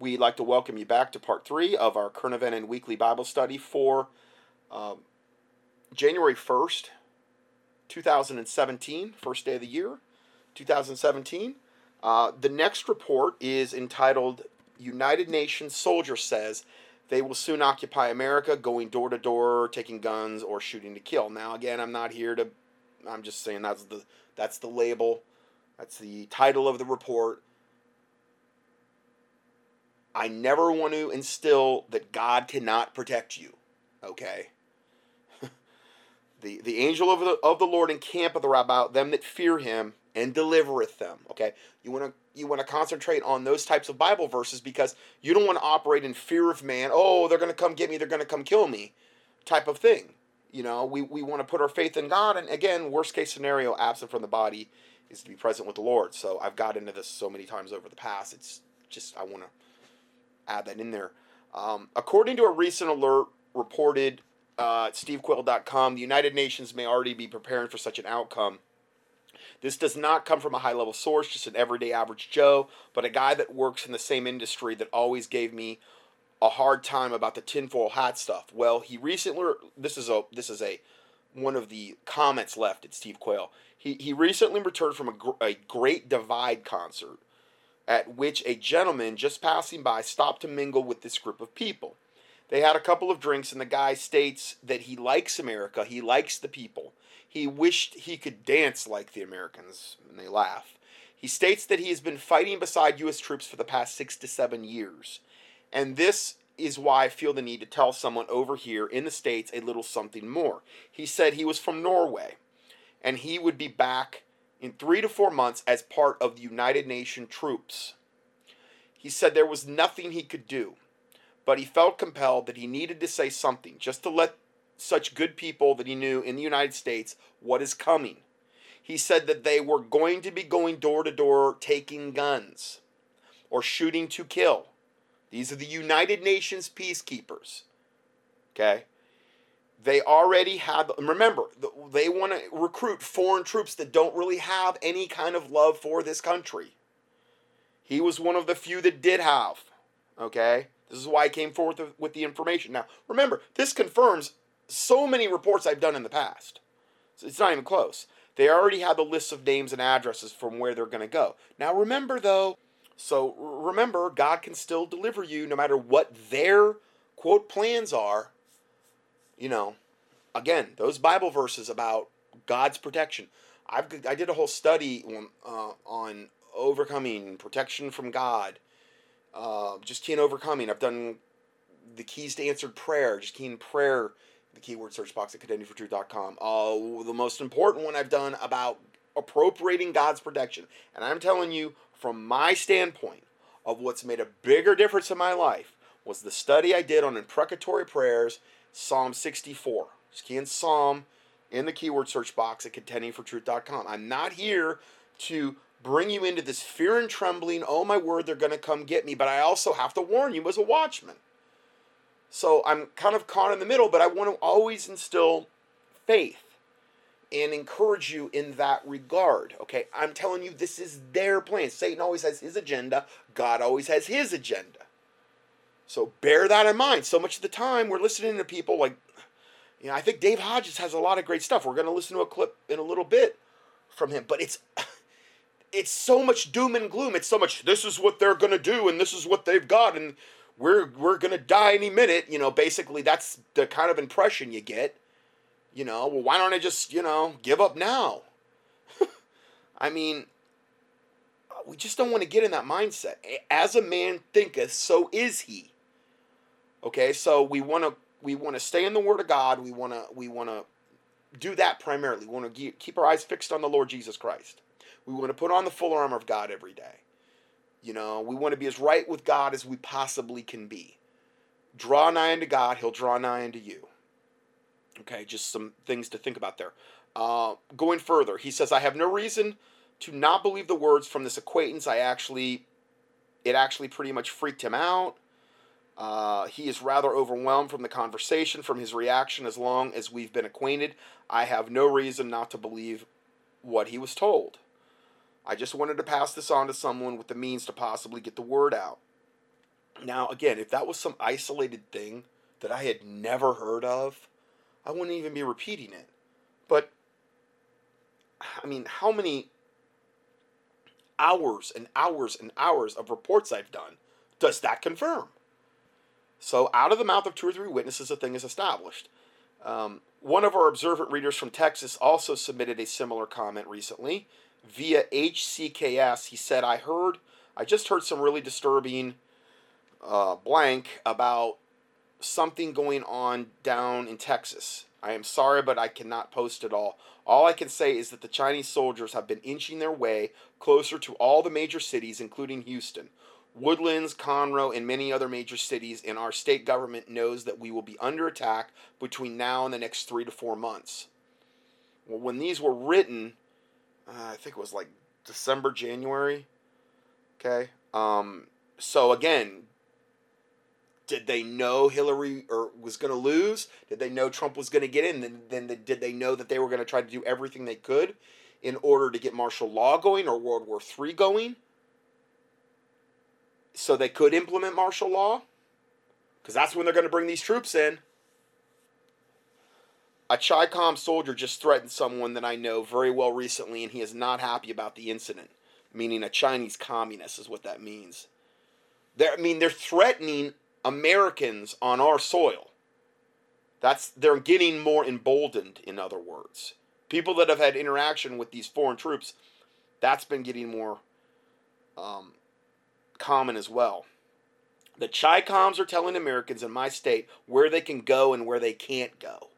we'd like to welcome you back to part three of our current event and weekly Bible study for um, January 1st, 2017, first day of the year, 2017. Uh, the next report is entitled United Nations Soldier Says They Will Soon Occupy America, Going Door to Door, Taking Guns, or Shooting to Kill. Now, again, I'm not here to, I'm just saying that's the, that's the label, that's the title of the report. I never want to instill that God cannot protect you. Okay? the the angel of the of the Lord encampeth about them that fear him and delivereth them. Okay? You want to you want to concentrate on those types of Bible verses because you don't want to operate in fear of man. Oh, they're going to come get me, they're going to come kill me type of thing. You know, we, we want to put our faith in God and again, worst case scenario absent from the body is to be present with the Lord. So I've got into this so many times over the past. It's just I want to add that in there. Um, according to a recent alert reported uh, at stevequayle.com, the United Nations may already be preparing for such an outcome. This does not come from a high level source, just an everyday average Joe, but a guy that works in the same industry that always gave me a hard time about the tinfoil hat stuff. Well, he recently this is a this is a one of the comments left at Steve Quayle. He he recently returned from a, a Great Divide concert at which a gentleman just passing by stopped to mingle with this group of people. They had a couple of drinks, and the guy states that he likes America, he likes the people. He wished he could dance like the Americans, and they laugh. He states that he has been fighting beside U.S. troops for the past six to seven years. And this is why I feel the need to tell someone over here in the States a little something more. He said he was from Norway, and he would be back in three to four months as part of the United Nations troops. He said there was nothing he could do, but he felt compelled that he needed to say something just to let such good people that he knew in the United States what is coming. He said that they were going to be going door to door taking guns or shooting to kill. These are the United Nations peacekeepers. Okay? They already have, remember, they want to recruit foreign troops that don't really have any kind of love for this country. He was one of the few that did have. Okay? This is why I came forth with the information. Now, remember, this confirms so many reports I've done in the past. It's not even close. They already have the list of names and addresses from where they're going to go. Now, remember, though, so remember, God can still deliver you no matter what their quote plans are you know, again, those Bible verses about God's protection. I've I did a whole study on, uh, on overcoming protection from God. Uh, just key in overcoming. I've done the keys to answered prayer. Just key in prayer. The keyword search box at contendingfortruth.com. Uh, the most important one I've done about appropriating God's protection. And I'm telling you, from my standpoint, of what's made a bigger difference in my life was the study I did on imprecatory prayers Psalm 64. Just key in Psalm in the keyword search box at contendingfortruth.com. I'm not here to bring you into this fear and trembling, oh my word, they're going to come get me, but I also have to warn you as a watchman. So I'm kind of caught in the middle, but I want to always instill faith and encourage you in that regard. Okay, I'm telling you, this is their plan. Satan always has his agenda, God always has his agenda. So bear that in mind. So much of the time we're listening to people like, you know, I think Dave Hodges has a lot of great stuff. We're going to listen to a clip in a little bit from him, but it's it's so much doom and gloom. It's so much this is what they're going to do and this is what they've got and we're we're going to die any minute, you know, basically that's the kind of impression you get. You know, well why don't I just, you know, give up now? I mean, we just don't want to get in that mindset. As a man thinketh, so is he. Okay, so we want to we want to stay in the Word of God. We want to we want to do that primarily. We want to keep our eyes fixed on the Lord Jesus Christ. We want to put on the full armor of God every day. You know, we want to be as right with God as we possibly can be. Draw nigh unto God, He'll draw nigh unto you. Okay, just some things to think about there. Uh, going further, he says, I have no reason to not believe the words from this acquaintance. I actually, it actually pretty much freaked him out. Uh, he is rather overwhelmed from the conversation, from his reaction as long as we've been acquainted. I have no reason not to believe what he was told. I just wanted to pass this on to someone with the means to possibly get the word out. Now, again, if that was some isolated thing that I had never heard of, I wouldn't even be repeating it. But, I mean, how many hours and hours and hours of reports I've done does that confirm? So, out of the mouth of two or three witnesses, a thing is established. Um, one of our observant readers from Texas also submitted a similar comment recently via HCKS. He said, I heard, I just heard some really disturbing uh, blank about something going on down in Texas. I am sorry, but I cannot post it all. All I can say is that the Chinese soldiers have been inching their way closer to all the major cities, including Houston. Woodlands, Conroe, and many other major cities, and our state government knows that we will be under attack between now and the next three to four months. Well, when these were written, uh, I think it was like December, January. Okay. Um, so again, did they know Hillary or was going to lose? Did they know Trump was going to get in? Then, then did they know that they were going to try to do everything they could in order to get martial law going or World War III going? So they could implement martial law? Because that's when they're going to bring these troops in. A CHICOM soldier just threatened someone that I know very well recently, and he is not happy about the incident. Meaning a Chinese communist is what that means. They're, I mean, they're threatening Americans on our soil. That's they're getting more emboldened, in other words. People that have had interaction with these foreign troops, that's been getting more um, common as well. The CHICOMs are telling Americans in my state where they can go and where they can't go.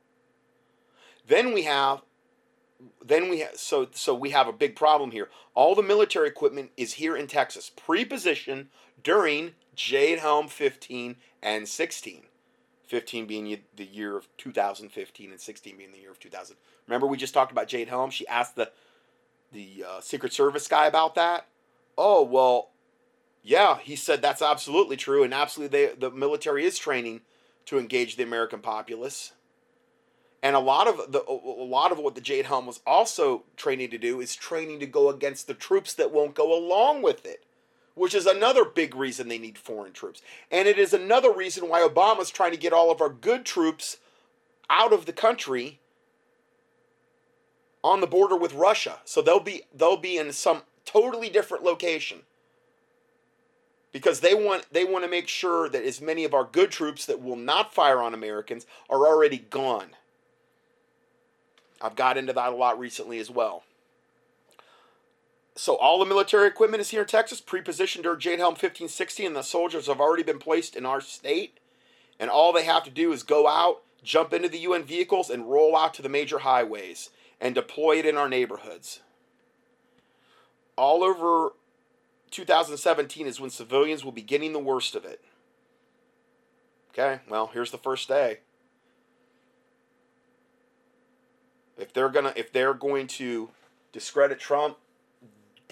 Then we have then we have so so we have a big problem here. All the military equipment is here in Texas, pre-positioned during Jade Helm 15 and 16. 15 being the year of 2015 and 16 being the year of 2000. Remember we just talked about Jade Helm? She asked the the uh, Secret Service guy about that. Oh, well, yeah, he said that's absolutely true and absolutely they, the military is training to engage the American populace. And a lot of the a lot of what the Jade Helm was also training to do is training to go against the troops that won't go along with it which is another big reason they need foreign troops. And it is another reason why Obama's trying to get all of our good troops out of the country on the border with Russia. So they'll be they'll be in some totally different location. Because they want they want to make sure that as many of our good troops that will not fire on Americans are already gone. I've got into that a lot recently as well so all the military equipment is here in Texas, pre-positioned during Jade Helm 1560, and the soldiers have already been placed in our state. And all they have to do is go out, jump into the UN vehicles, and roll out to the major highways and deploy it in our neighborhoods. All over 2017 is when civilians will be getting the worst of it. Okay, well, here's the first day. If they're gonna if they're going to discredit Trump,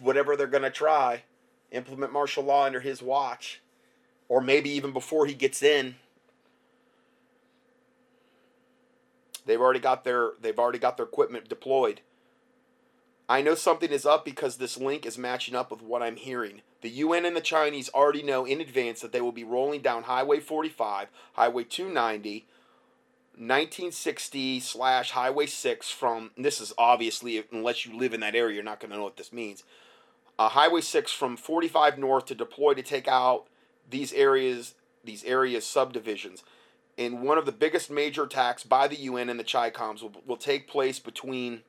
whatever they're to try, implement martial law under his watch, or maybe even before he gets in. They've already got their they've already got their equipment deployed. I know something is up because this link is matching up with what I'm hearing. The UN and the Chinese already know in advance that they will be rolling down Highway 45, Highway 290, 1960 slash Highway 6 from, this is obviously, unless you live in that area, you're not going to know what this means uh, Highway 6 from 45 north to deploy to take out these areas, these areas subdivisions. And one of the biggest major attacks by the UN and the CHICOMs will, will take place between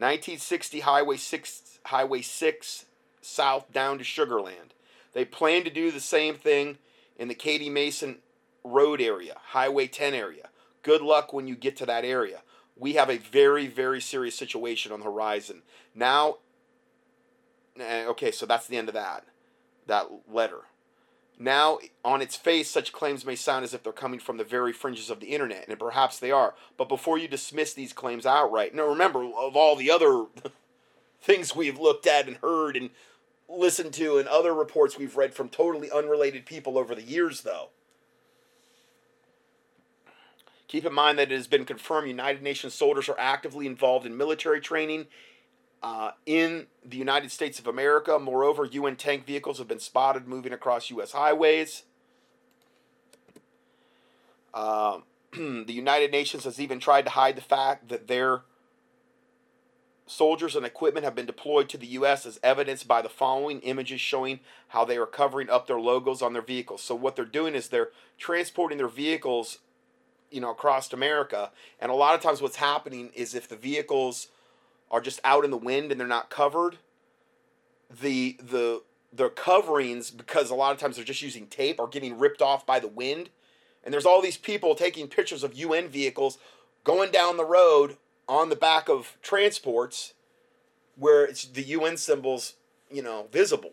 1960 Highway 6, Highway 6 south down to Sugarland. They plan to do the same thing in the Katy Mason Road area, Highway 10 area. Good luck when you get to that area. We have a very, very serious situation on the horizon. Now eh, okay, so that's the end of that, that letter. Now, on its face, such claims may sound as if they're coming from the very fringes of the internet, and perhaps they are. But before you dismiss these claims outright, now remember, of all the other things we've looked at and heard and listened to, and other reports we've read from totally unrelated people over the years, though. Keep in mind that it has been confirmed United Nations soldiers are actively involved in military training uh, in the United States of America. Moreover, UN tank vehicles have been spotted moving across U.S. highways. Um, the United Nations has even tried to hide the fact that their soldiers and equipment have been deployed to the U.S. as evidenced by the following images showing how they are covering up their logos on their vehicles. So what they're doing is they're transporting their vehicles, you know, across America, and a lot of times what's happening is if the vehicles are just out in the wind and they're not covered, the the the coverings because a lot of times they're just using tape are getting ripped off by the wind and there's all these people taking pictures of UN vehicles going down the road on the back of transports where it's the UN symbols, you know, visible.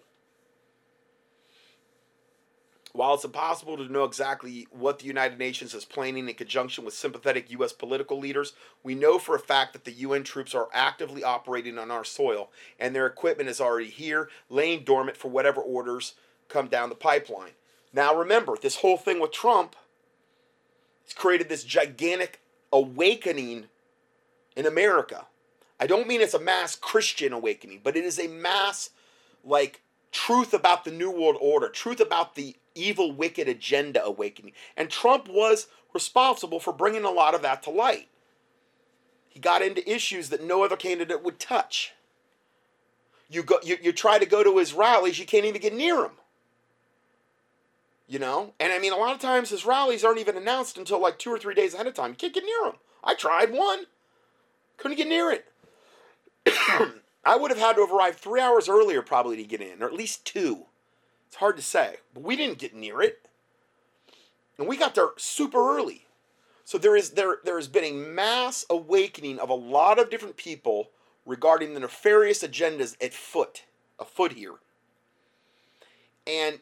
While it's impossible to know exactly what the United Nations is planning in conjunction with sympathetic U.S. political leaders, we know for a fact that the UN troops are actively operating on our soil and their equipment is already here, laying dormant for whatever orders come down the pipeline. Now, remember, this whole thing with Trump has created this gigantic awakening in America. I don't mean it's a mass Christian awakening, but it is a mass, like, truth about the New World Order, truth about the evil, wicked agenda awakening. And Trump was responsible for bringing a lot of that to light. He got into issues that no other candidate would touch. You go, you, you try to go to his rallies, you can't even get near him. You know? And I mean, a lot of times his rallies aren't even announced until like two or three days ahead of time. You can't get near him. I tried one, couldn't get near it. I would have had to have arrived three hours earlier probably to get in, or at least two. It's hard to say, but we didn't get near it, and we got there super early. So there is there there has been a mass awakening of a lot of different people regarding the nefarious agendas at foot, afoot here. And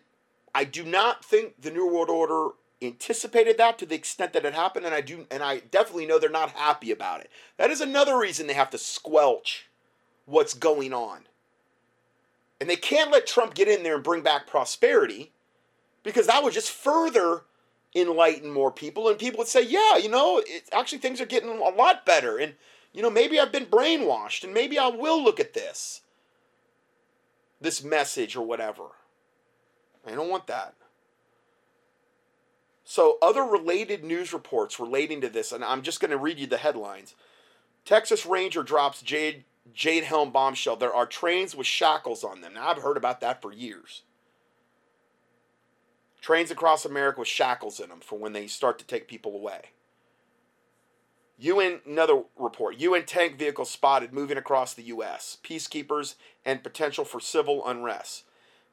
I do not think the New World Order anticipated that to the extent that it happened, and I do, and I definitely know they're not happy about it. That is another reason they have to squelch what's going on. And they can't let Trump get in there and bring back prosperity because that would just further enlighten more people. And people would say, yeah, you know, actually things are getting a lot better. And, you know, maybe I've been brainwashed and maybe I will look at this, this message or whatever. I don't want that. So, other related news reports relating to this, and I'm just going to read you the headlines. Texas Ranger drops Jade Jade Helm bombshell. There are trains with shackles on them. Now, I've heard about that for years. Trains across America with shackles in them for when they start to take people away. UN, another report UN tank vehicles spotted moving across the U.S., peacekeepers, and potential for civil unrest.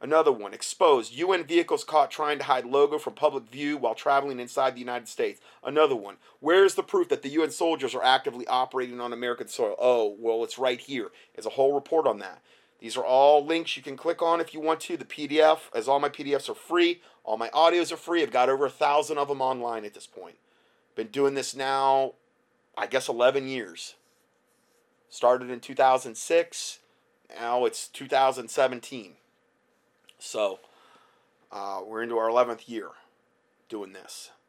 Another one, exposed. UN vehicles caught trying to hide logo from public view while traveling inside the United States. Another one, where is the proof that the UN soldiers are actively operating on American soil? Oh, well, it's right here. There's a whole report on that. These are all links you can click on if you want to. The PDF, as all my PDFs are free, all my audios are free. I've got over a thousand of them online at this point. Been doing this now, I guess, 11 years. Started in 2006. Now it's 2017. So uh, we're into our 11th year doing this.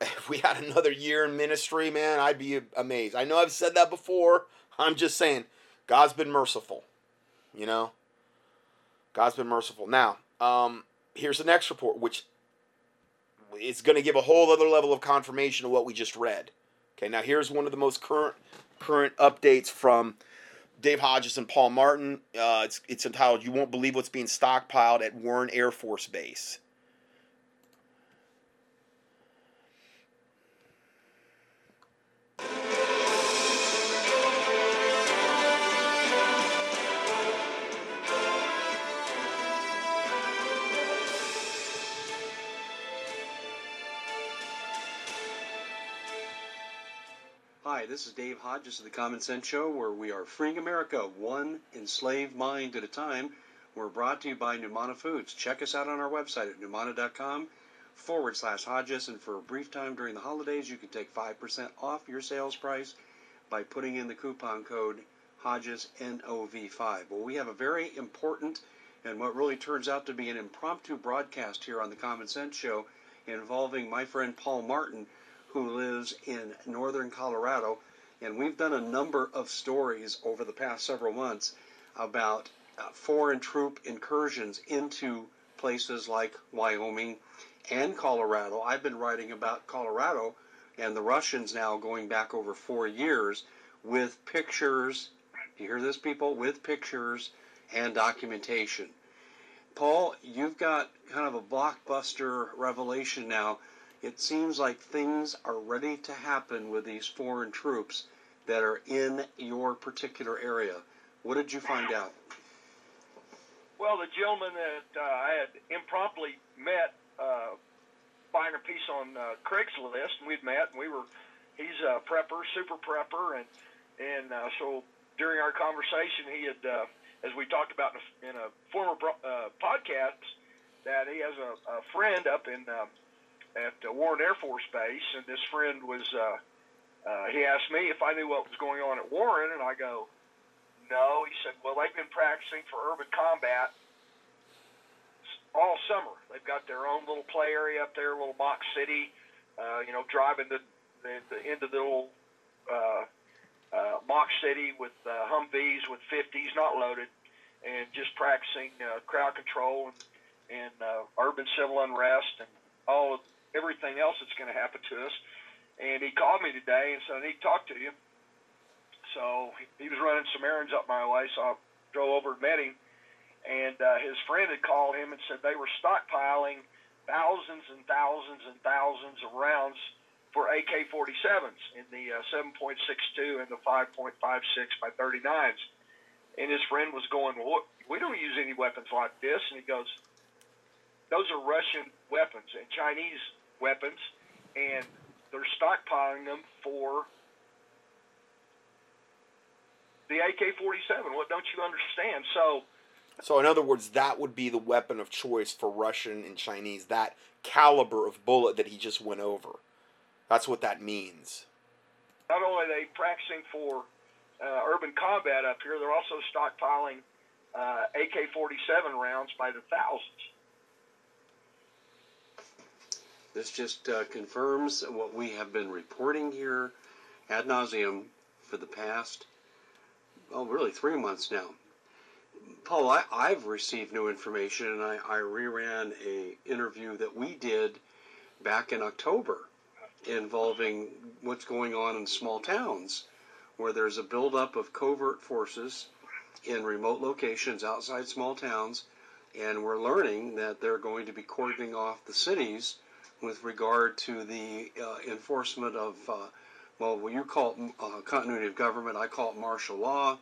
If we had another year in ministry, man, I'd be amazed. I know I've said that before. I'm just saying, God's been merciful. You know? God's been merciful. Now, um, here's the next report, which is going to give a whole other level of confirmation of what we just read. Okay, now here's one of the most current current updates from Dave Hodges and Paul Martin. Uh, it's, it's entitled You Won't Believe What's Being Stockpiled at Warren Air Force Base. Hi, this is Dave Hodges of the Common Sense Show, where we are freeing America one enslaved mind at a time. We're brought to you by Numanna Foods. Check us out on our website at numanna.com forward slash Hodges. And for a brief time during the holidays, you can take 5% off your sales price by putting in the coupon code Hodges NOV5. Well, we have a very important and what really turns out to be an impromptu broadcast here on the Common Sense Show involving my friend Paul Martin who lives in northern Colorado. And we've done a number of stories over the past several months about uh, foreign troop incursions into places like Wyoming and Colorado. I've been writing about Colorado and the Russians now going back over four years with pictures. Do you hear this, people? With pictures and documentation. Paul, you've got kind of a blockbuster revelation now. It seems like things are ready to happen with these foreign troops that are in your particular area. What did you find out? Well, the gentleman that uh, I had impromptu met uh, buying a piece on uh, Craigslist, and we'd met, and we were. He's a prepper, super prepper, and and uh, so during our conversation, he had, uh, as we talked about in a, in a former uh, podcast, that he has a, a friend up in uh, at uh, Warren Air Force Base, and this friend was. Uh, uh, he asked me if I knew what was going on at Warren, and I go, no. He said, well, they've been practicing for urban combat all summer. They've got their own little play area up there, little mock city. Uh, you know, driving the, the, the into the little uh, uh, mock city with uh, Humvees with 50s, not loaded, and just practicing uh, crowd control and, and uh, urban civil unrest and all of everything else that's going to happen to us. And he called me today and said, I need to talk to you. So he was running some errands up my way, so I drove over and met him and uh, his friend had called him and said they were stockpiling thousands and thousands and thousands of rounds for AK-47s in the uh, 7.62 and the 5.56 by 39s. And his friend was going, well, we don't use any weapons like this. And he goes, those are Russian weapons and Chinese weapons, and they're stockpiling them for the AK-47. What don't you understand? So so, in other words, that would be the weapon of choice for Russian and Chinese, that caliber of bullet that he just went over. That's what that means. Not only are they practicing for uh, urban combat up here, they're also stockpiling uh, AK 47 rounds by the thousands. This just uh, confirms what we have been reporting here ad nauseum for the past, well, really three months now. Paul, I, I've received new information, and I, I reran a interview that we did back in October involving what's going on in small towns where there's a buildup of covert forces in remote locations outside small towns, and we're learning that they're going to be cordoning off the cities with regard to the uh, enforcement of, uh, well, what you call it uh, continuity of government, I call it martial law.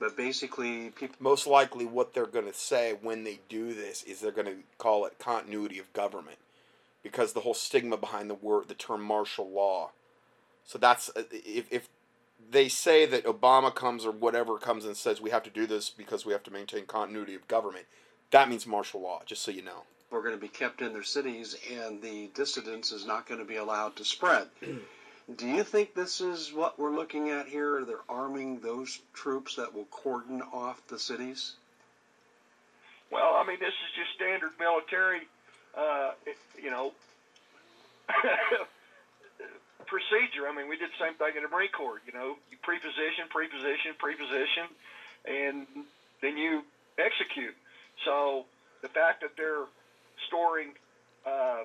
But basically people most likely what they're going to say when they do this is they're going to call it continuity of government because the whole stigma behind the word the term martial law. So that's uh, if, if they say that obama comes or whatever comes and says we have to do this because we have to maintain continuity of government that means martial law just so you know we're going to be kept in their cities and the dissidence is not going to be allowed to spread Do you think this is what we're looking at here? They're arming those troops that will cordon off the cities? Well, I mean, this is just standard military, uh, you know, procedure. I mean, we did the same thing in the Marine Corps. You know, you preposition, preposition, preposition, and then you execute. So the fact that they're storing uh,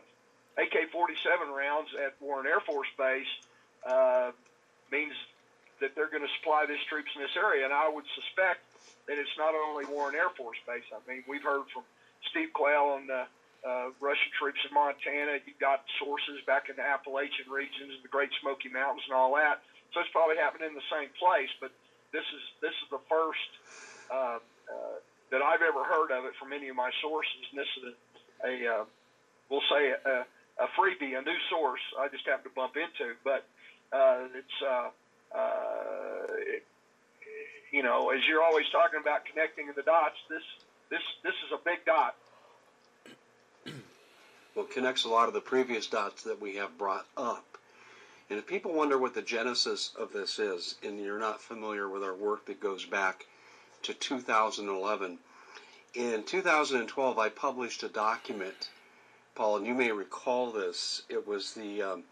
AK-47 rounds at Warren Air Force Base uh, means that they're going to supply these troops in this area. And I would suspect that it's not only Warren Air Force Base. I mean, we've heard from Steve Quayle on the uh, Russian troops in Montana. You've got sources back in the Appalachian regions and the Great Smoky Mountains and all that. So it's probably happening in the same place. But this is this is the first uh, uh, that I've ever heard of it from any of my sources. And this is a, a uh, we'll say a, a freebie, a new source. I just happened to bump into, but uh, it's uh, uh, it, you know, as you're always talking about connecting the dots, this this this is a big dot. Well, connects a lot of the previous dots that we have brought up. And if people wonder what the genesis of this is, and you're not familiar with our work that goes back to 2011, in 2012 I published a document, Paul, and you may recall this. It was the um,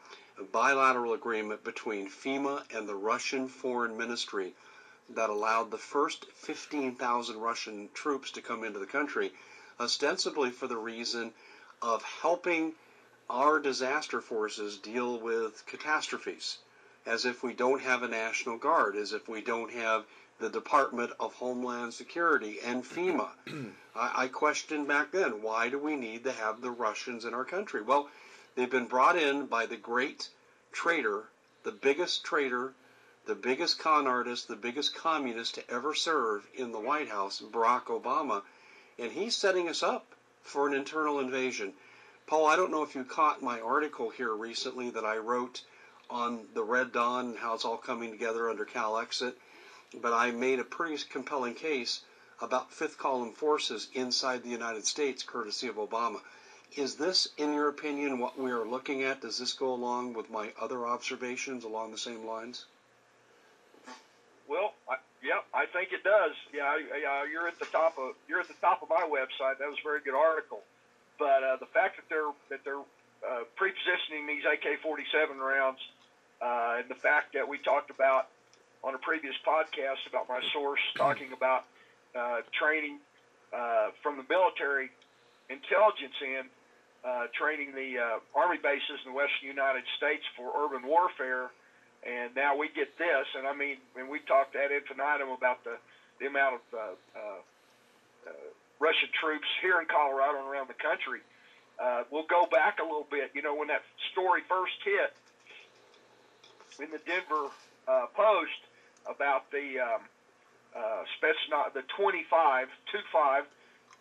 bilateral agreement between FEMA and the Russian Foreign Ministry that allowed the first 15,000 Russian troops to come into the country, ostensibly for the reason of helping our disaster forces deal with catastrophes, as if we don't have a National Guard, as if we don't have the Department of Homeland Security and FEMA. I, I questioned back then, why do we need to have the Russians in our country? Well, they've been brought in by the great traitor, the biggest traitor, the biggest con artist, the biggest communist to ever serve in the White House, Barack Obama, and he's setting us up for an internal invasion. Paul, I don't know if you caught my article here recently that I wrote on the Red Dawn and how it's all coming together under Calexit but I made a pretty compelling case about fifth column forces inside the United States, courtesy of Obama. Is this, in your opinion, what we are looking at? Does this go along with my other observations along the same lines? Well, I, yeah, I think it does. Yeah, you're at the top of you're at the top of my website. That was a very good article. But uh, the fact that they're that they're uh, pre-positioning these AK-47 rounds, uh, and the fact that we talked about on a previous podcast about my source talking about uh, training uh, from the military intelligence in uh, training the uh, army bases in the western United States for urban warfare. And now we get this, and I mean, and we talked ad infinitum about the, the amount of uh, uh, Russian troops here in Colorado and around the country. We'll go back a little bit. You know, when that story first hit in the Denver uh, Post, about the um, uh, Spetsnaz, the 25, 25,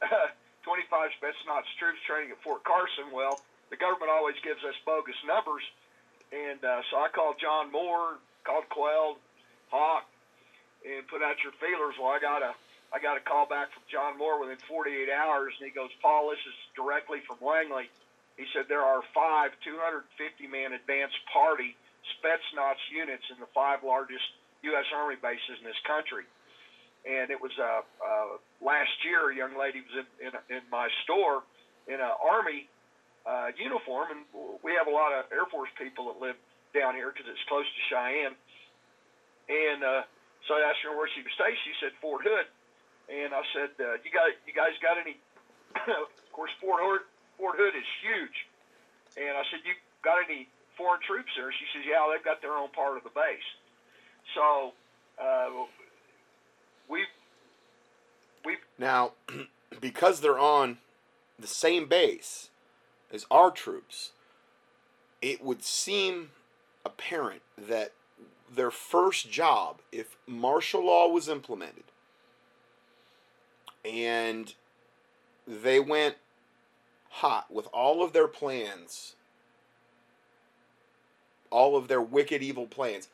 25 Spetsnaz troops training at Fort Carson. Well, the government always gives us bogus numbers, and uh, so I called John Moore, called Quayle, Hawk, and put out your feelers. Well, I got a I got a call back from John Moore within 48 hours, and he goes, Paul, this is directly from Langley. He said there are five 250 man advanced party Spetsnaz units in the five largest U.S. Army bases in this country. And it was uh, uh, last year, a young lady was in, in, in my store in an Army uh, uniform, and we have a lot of Air Force people that live down here because it's close to Cheyenne. And uh, so I asked her where she was stationed. She said Fort Hood, and I said, uh, "You got you guys got any?" of course, Fort Hood Fort Hood is huge, and I said, "You got any foreign troops there?" She says, "Yeah, they've got their own part of the base." So uh, we we now because they're on the same base as our troops, it would seem apparent that their first job, if martial law was implemented, and they went hot with all of their plans, all of their wicked, evil plans,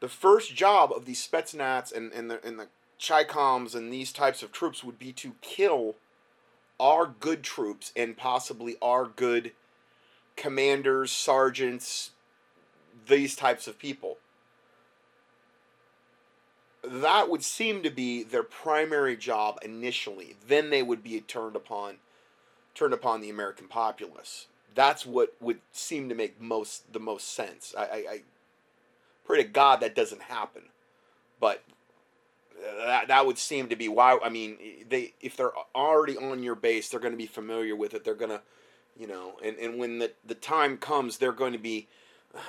the first job of these Spetsnaz and, and the and the Chicoms and these types of troops would be to kill our good troops and possibly our good commanders, sergeants, these types of people. That would seem to be their primary job initially. Then they would be turned upon turned upon the American populace. That's what would seem to make most the most sense. I, I, Pray to God that doesn't happen. But that, that would seem to be why. I mean, they if they're already on your base, they're going to be familiar with it. They're going to, you know, and, and when the, the time comes, they're going to be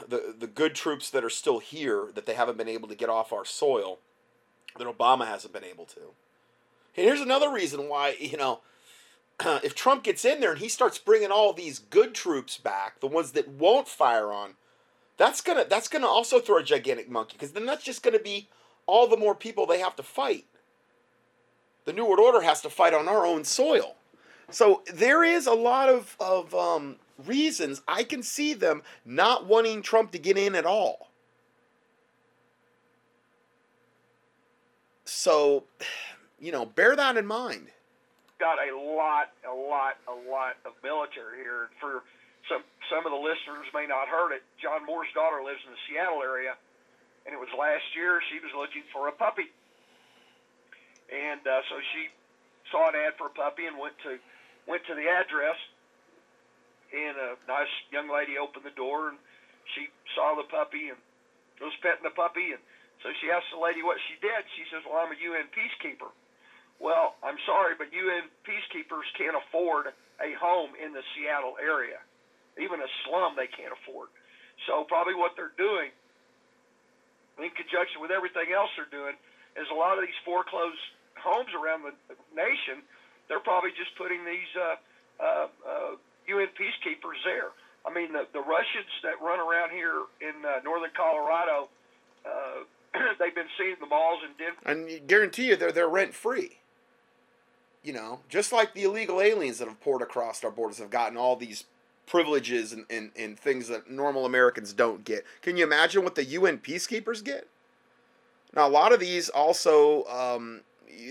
the the good troops that are still here that they haven't been able to get off our soil, that Obama hasn't been able to. And here's another reason why you know. if Trump gets in there and he starts bringing all these good troops back, the ones that won't fire on that's gonna that's gonna also throw a gigantic monkey because then that's just gonna be all the more people they have to fight. The New World Order has to fight on our own soil. So there is a lot of, of um, reasons I can see them not wanting Trump to get in at all. So, you know, bear that in mind. Got a lot, a lot, a lot of military here. For some some of the listeners may not heard it. John Moore's daughter lives in the Seattle area, and it was last year she was looking for a puppy, and uh, so she saw an ad for a puppy and went to went to the address, and a nice young lady opened the door and she saw the puppy and was petting the puppy and so she asked the lady what she did. She says, "Well, I'm a UN peacekeeper." Well, I'm sorry, but UN peacekeepers can't afford a home in the Seattle area even a slum they can't afford. So probably what they're doing, in conjunction with everything else they're doing, is a lot of these foreclosed homes around the nation. They're probably just putting these uh, uh, uh, UN peacekeepers there. I mean, the, the Russians that run around here in uh, northern Colorado, uh, they've been seen in the malls in Denver. And guarantee you, they're they're rent free. You know, just like the illegal aliens that have poured across our borders have gotten all these privileges and, and, and things that normal Americans don't get. Can you imagine what the UN peacekeepers get? Now, a lot of these also, um,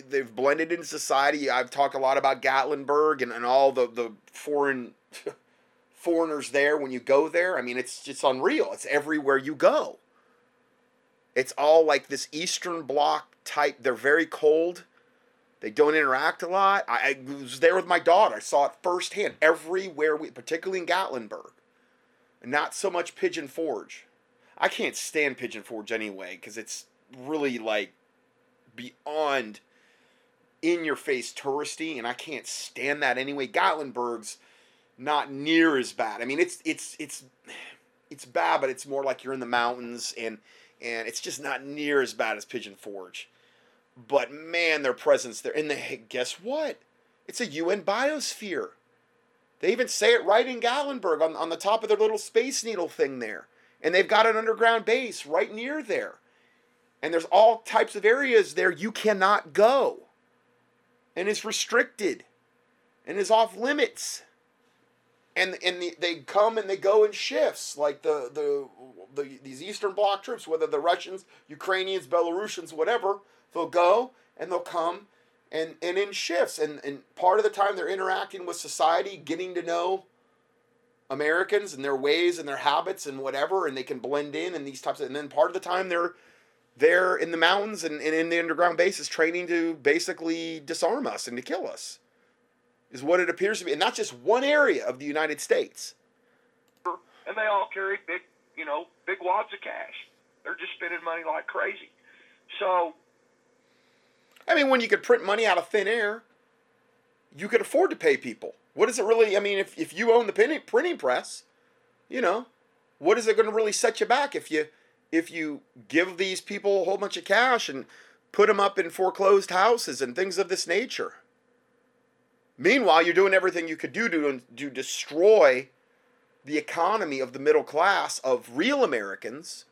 they've blended into society. I've talked a lot about Gatlinburg and, and all the, the foreign foreigners there when you go there. I mean, it's just unreal. It's everywhere you go. It's all like this Eastern Bloc type. They're very cold. They don't interact a lot. I, I was there with my daughter. I saw it firsthand everywhere, we, particularly in Gatlinburg. Not so much Pigeon Forge. I can't stand Pigeon Forge anyway because it's really like beyond in your face touristy, and I can't stand that anyway. Gatlinburg's not near as bad. I mean, it's it's it's it's bad, but it's more like you're in the mountains, and and it's just not near as bad as Pigeon Forge. But man, their presence there, and they guess what? It's a UN biosphere. They even say it right in Gatlinburg on, on the top of their little Space Needle thing there. And they've got an underground base right near there. And there's all types of areas there you cannot go. And it's restricted. And is off limits and and the, they come and they go in shifts like the, the the these Eastern Bloc troops, whether the Russians, Ukrainians, Belarusians, whatever, they'll go and they'll come and and in shifts and and part of the time they're interacting with society, getting to know Americans and their ways and their habits and whatever, and they can blend in and these types of, and then part of the time they're there in the mountains and, and in the underground bases training to basically disarm us and to kill us is what it appears to be, and that's just one area of the United States. And they all carry big, you know, big wads of cash. They're just spending money like crazy. So, I mean, when you could print money out of thin air, you could afford to pay people. What is it really? I mean, if, if you own the printing press, you know, what is it going to really set you back if you if you give these people a whole bunch of cash and put them up in foreclosed houses and things of this nature? Meanwhile, you're doing everything you could do to, to destroy the economy of the middle class of real Americans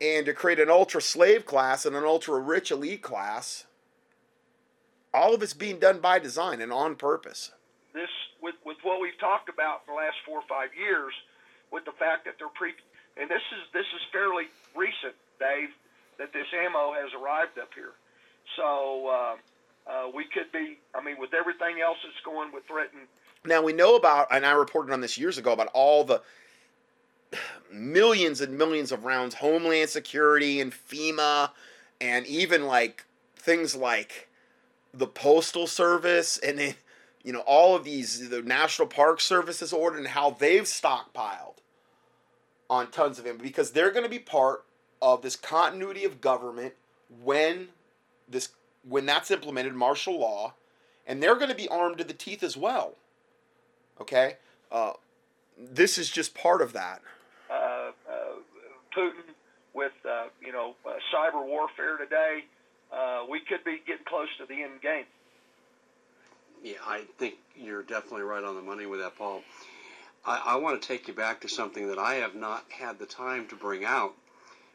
and to create an ultra slave class and an ultra rich elite class. All of it's being done by design and on purpose. This, with, with what we've talked about in the last four or five years, with the fact that they're pre, and this is this is fairly recent, Dave, that this ammo has arrived up here. So uh, uh, we could be, I mean, with everything else that's going with threatened. Now we know about, and I reported on this years ago about all the millions and millions of rounds, Homeland Security and FEMA, and even like things like the Postal Service and then, you know, all of these, the National Park Service has ordered and how they've stockpiled on tons of them because they're going to be part of this continuity of government when this when that's implemented, martial law, and they're going to be armed to the teeth as well. Okay? Uh, this is just part of that. Putin, with uh, you know uh, cyber warfare today, uh, we could be getting close to the end game. Yeah, I think you're definitely right on the money with that, Paul. I, I want to take you back to something that I have not had the time to bring out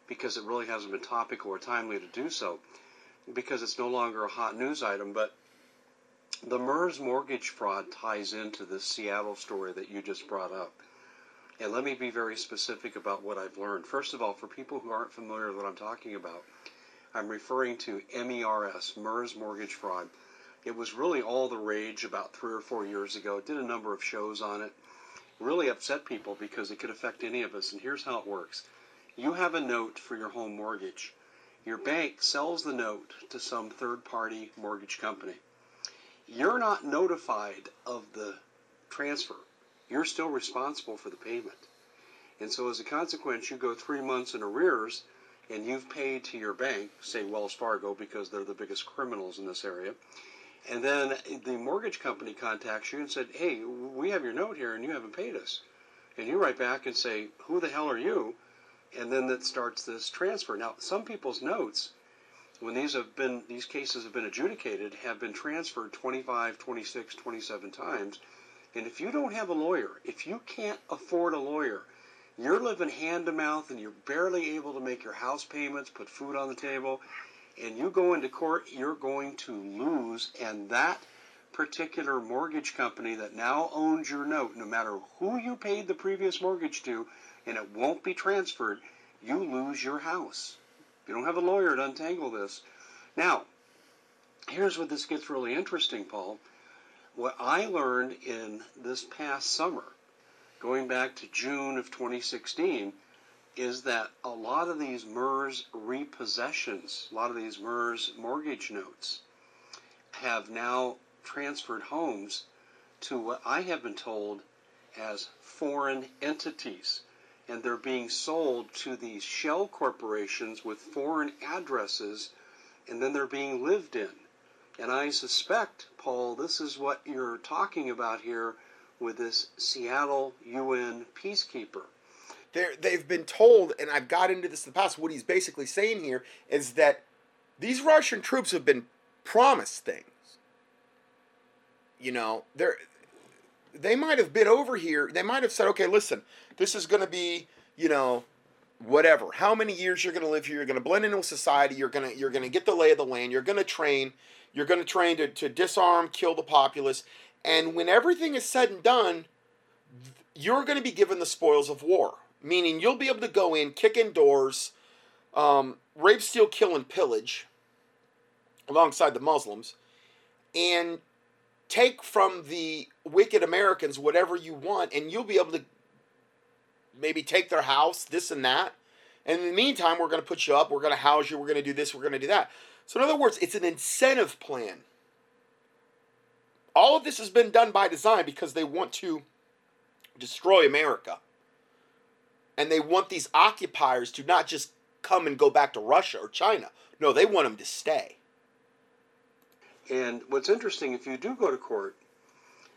because it really hasn't been topical or timely to do so because it's no longer a hot news item, but the MERS mortgage fraud ties into the Seattle story that you just brought up. And let me be very specific about what I've learned. First of all, for people who aren't familiar with what I'm talking about, I'm referring to MERS, MERS mortgage fraud. It was really all the rage about three or four years ago. It did a number of shows on it. Really upset people because it could affect any of us. And here's how it works you have a note for your home mortgage. Your bank sells the note to some third party mortgage company. You're not notified of the transfer. You're still responsible for the payment. And so, as a consequence, you go three months in arrears and you've paid to your bank, say Wells Fargo, because they're the biggest criminals in this area, And then the mortgage company contacts you and said, "Hey, we have your note here, and you haven't paid us." And you write back and say, "Who the hell are you?" And then that starts this transfer. Now, some people's notes, when these have been these cases have been adjudicated, have been transferred 25, 26, 27 times. And if you don't have a lawyer, if you can't afford a lawyer, you're living hand to mouth and you're barely able to make your house payments, put food on the table, and you go into court, you're going to lose. And that particular mortgage company that now owns your note, no matter who you paid the previous mortgage to, and it won't be transferred, you lose your house. You don't have a lawyer to untangle this. Now, here's where this gets really interesting, Paul. What I learned in this past summer, going back to June of 2016, is that a lot of these MERS repossessions, a lot of these MERS mortgage notes, have now transferred homes to what I have been told as foreign entities. And they're being sold to these shell corporations with foreign addresses, and then they're being lived in. And I suspect, Paul, this is what you're talking about here with this Seattle UN peacekeeper they're, they've been told, and I've got into this in the past, what he's basically saying here is that these Russian troops have been promised things. You know, they're they might have been over here. They might have said, okay, listen, this is going to be, you know, whatever. How many years you're going to live here? You're going to blend into society. You're going to you're going to get the lay of the land. You're going to train. You're going to train to, to disarm, kill the populace. And when everything is said and done, you're going to be given the spoils of war meaning you'll be able to go in, kick in doors, um, rape, steal, kill, and pillage alongside the Muslims, and take from the wicked Americans whatever you want, and you'll be able to maybe take their house, this and that. And in the meantime, we're going to put you up, we're going to house you, we're going to do this, we're going to do that. So, in other words, it's an incentive plan. All of this has been done by design because they want to destroy America and they want these occupiers to not just come and go back to Russia or China. No, they want them to stay. And what's interesting, if you do go to court,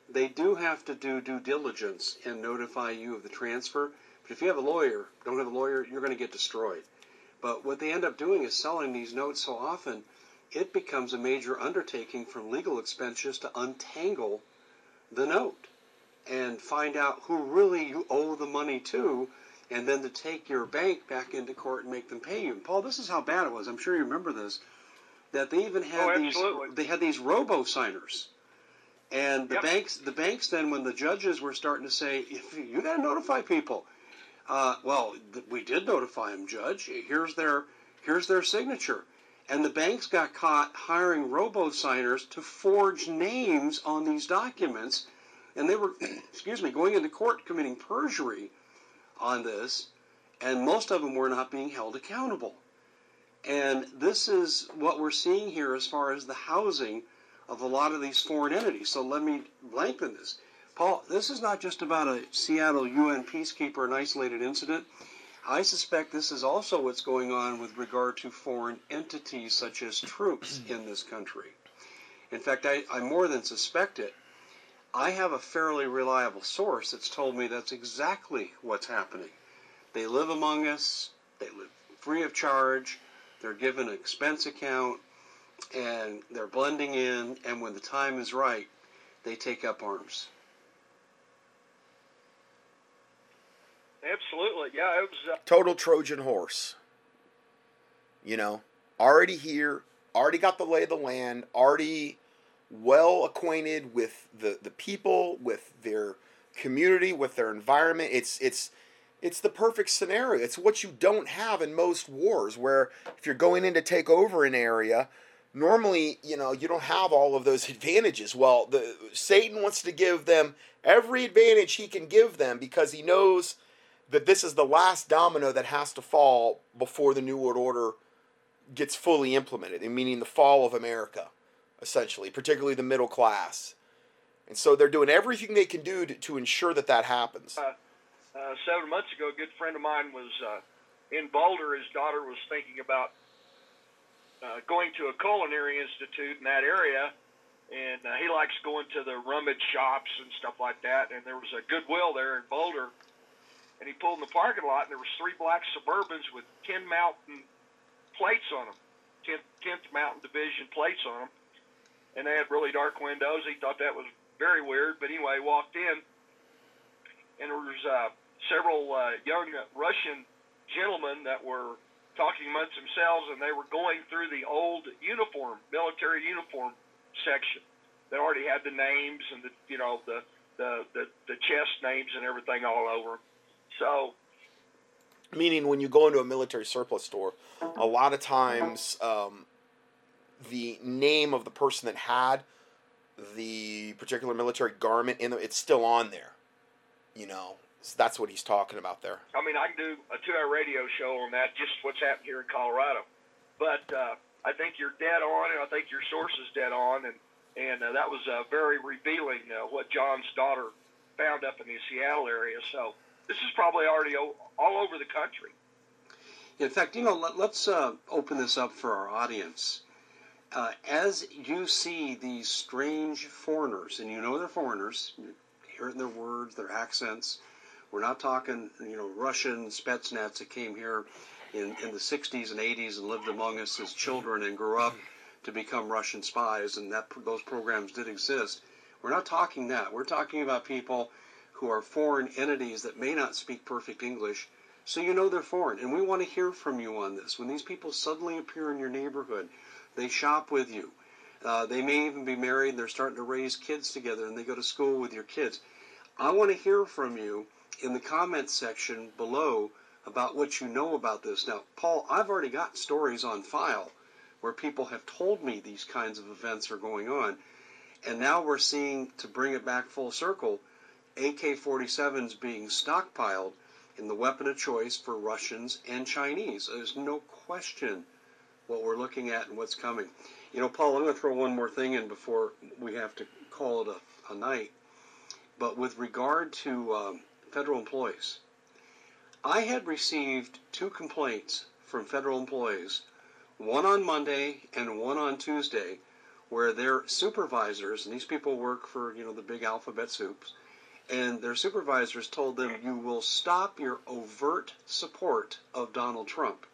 they do have to do due diligence and notify you of the transfer. But if you have a lawyer, don't have a lawyer, you're going to get destroyed. But what they end up doing is selling these notes so often, it becomes a major undertaking from legal expenses to untangle the note and find out who really you owe the money to and then to take your bank back into court and make them pay you. Paul, this is how bad it was. I'm sure you remember this. That they even had oh, these they had these robo signers. And the yep. banks the banks then when the judges were starting to say you got to notify people. Uh, well, th- we did notify them, judge. Here's their here's their signature. And the banks got caught hiring robo signers to forge names on these documents and they were excuse me going into court committing perjury on this, and most of them were not being held accountable. And this is what we're seeing here as far as the housing of a lot of these foreign entities. So let me lengthen this. Paul, this is not just about a Seattle UN peacekeeper, an isolated incident. I suspect this is also what's going on with regard to foreign entities such as troops in this country. In fact, I, I more than suspect it. I have a fairly reliable source that's told me that's exactly what's happening. They live among us, they live free of charge, they're given an expense account, and they're blending in, and when the time is right, they take up arms. Absolutely, yeah. It was uh... total Trojan horse. You know, already here, already got the lay of the land, already well acquainted with the, the people, with their community, with their environment. It's it's it's the perfect scenario. It's what you don't have in most wars, where if you're going in to take over an area, normally you know you don't have all of those advantages. Well, the Satan wants to give them every advantage he can give them because he knows that this is the last domino that has to fall before the New World Order gets fully implemented, meaning the fall of America essentially, particularly the middle class. And so they're doing everything they can do to, to ensure that that happens. Uh, uh, seven months ago, a good friend of mine was uh, in Boulder. His daughter was thinking about uh, going to a culinary institute in that area, and uh, he likes going to the rummage shops and stuff like that. And there was a Goodwill there in Boulder, and he pulled in the parking lot, and there was three black Suburbans with 10th Mountain plates on them, 10th, 10th Mountain Division plates on them, and they had really dark windows. He thought that was very weird, but anyway, he walked in, and there was uh, several uh, young Russian gentlemen that were talking amongst themselves, and they were going through the old uniform, military uniform section that already had the names and the you know the the the, the chest names and everything all over. So, meaning when you go into a military surplus store, a lot of times um, the name of the person that had the particular military garment in the, it's still on there. You know, so that's what he's talking about there. I mean, I can do a two-hour radio show on that, just what's happened here in Colorado. But uh, I think you're dead on, and I think your source is dead on, and and uh, that was uh, very revealing uh, what John's daughter found up in the Seattle area. So this is probably already all over the country. In fact, you know, let, us uh, open this up for our audience. Uh, as you see these strange foreigners, and you know they're foreigners, you hear it in their words, their accents, we're not talking, you know, Russian Spetsnaz that came here in, in the 60s and 80s and lived among us as children and grew up to become Russian spies, and that those programs did exist. We're not talking that. We're talking about people who are foreign entities that may not speak perfect English, so you know they're foreign. And we want to hear from you on this. When these people suddenly appear in your neighborhood, they shop with you. Uh, they may even be married. They're starting to raise kids together, and they go to school with your kids. I want to hear from you in the comments section below about what you know about this. Now, Paul, I've already got stories on file where people have told me these kinds of events are going on. And now we're seeing, to bring it back full circle, AK 47s being stockpiled in the weapon of choice for Russians and Chinese. There's no question what we're looking at and what's coming. You know, Paul, I'm going to throw one more thing in before we have to call it a, a night. But with regard to um, federal employees. I had received two complaints from federal employees, one on Monday and one on Tuesday, where their supervisors, and these people work for, you know, the big alphabet soups, and their supervisors told them, you will stop your overt support of Donald Trump.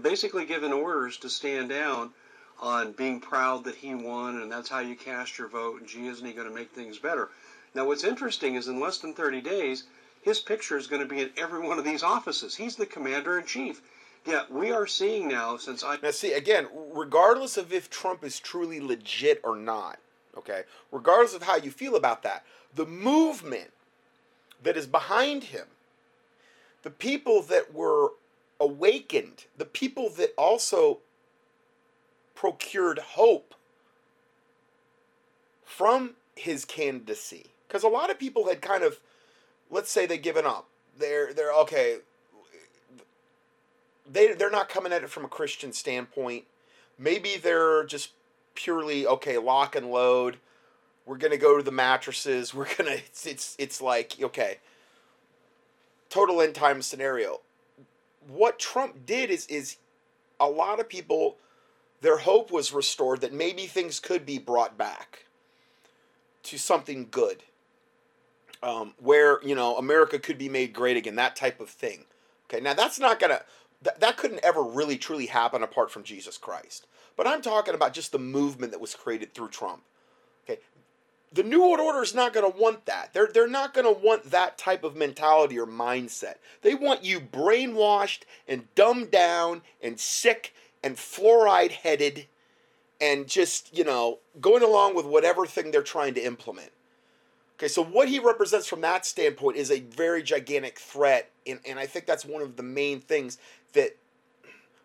Basically given orders to stand down on being proud that he won and that's how you cast your vote and gee, isn't he going to make things better? Now, what's interesting is in less than 30 days, his picture is going to be in every one of these offices. He's the commander in chief. Yeah, we are seeing now since I. Now, see, again, regardless of if Trump is truly legit or not, okay, regardless of how you feel about that, the movement that is behind him, the people that were awakened, the people that also procured hope from his candidacy, because a lot of people had kind of, let's say, they given up. They're they're okay. They they're not coming at it from a Christian standpoint. Maybe they're just purely okay. Lock and load. We're gonna go to the mattresses. We're gonna. It's it's, it's like okay. Total end time scenario. What Trump did is is a lot of people their hope was restored that maybe things could be brought back to something good um, where you know America could be made great again, that type of thing. Okay, now that's not gonna that, that couldn't ever really truly happen apart from Jesus Christ. But I'm talking about just the movement that was created through Trump. Okay, the New World Order is not going to want that. They're they're not going to want that type of mentality or mindset. They want you brainwashed and dumbed down and sick and fluoride headed and just you know going along with whatever thing they're trying to implement. Okay, so what he represents from that standpoint is a very gigantic threat, and, and I think that's one of the main things that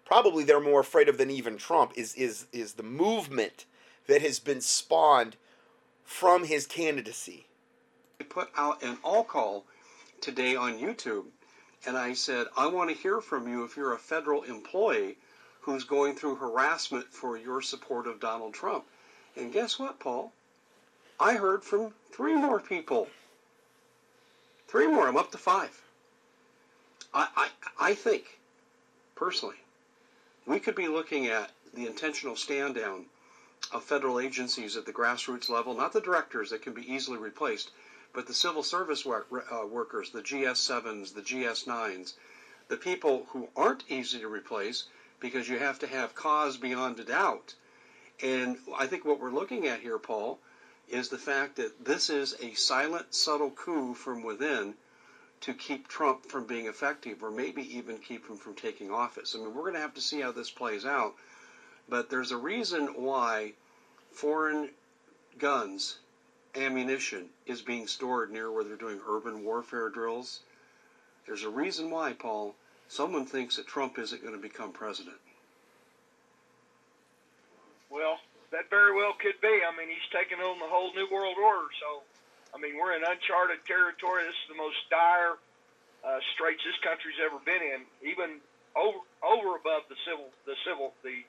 probably they're more afraid of than even Trump is is is the movement that has been spawned from his candidacy. I put out an all call today on YouTube, and I said I want to hear from you if you're a federal employee who's going through harassment for your support of Donald Trump. And guess what, Paul? I heard from three more people. Three more. I'm up to five. I, I, I think, personally, we could be looking at the intentional stand down of federal agencies at the grassroots level, not the directors that can be easily replaced, but the civil service work, uh, workers, the GS7s, the GS9s, the people who aren't easy to replace because you have to have cause beyond a doubt. And I think what we're looking at here, Paul, is the fact that this is a silent, subtle coup from within to keep Trump from being effective or maybe even keep him from taking office. I mean, we're going to have to see how this plays out. But there's a reason why foreign guns, ammunition, is being stored near where they're doing urban warfare drills. There's a reason why, Paul. Someone thinks that Trump isn't going to become president. Well, that very well could be. I mean, he's taking on the whole New World Order. So, I mean, we're in uncharted territory. This is the most dire uh, straits this country's ever been in, even over over above the civil the civil the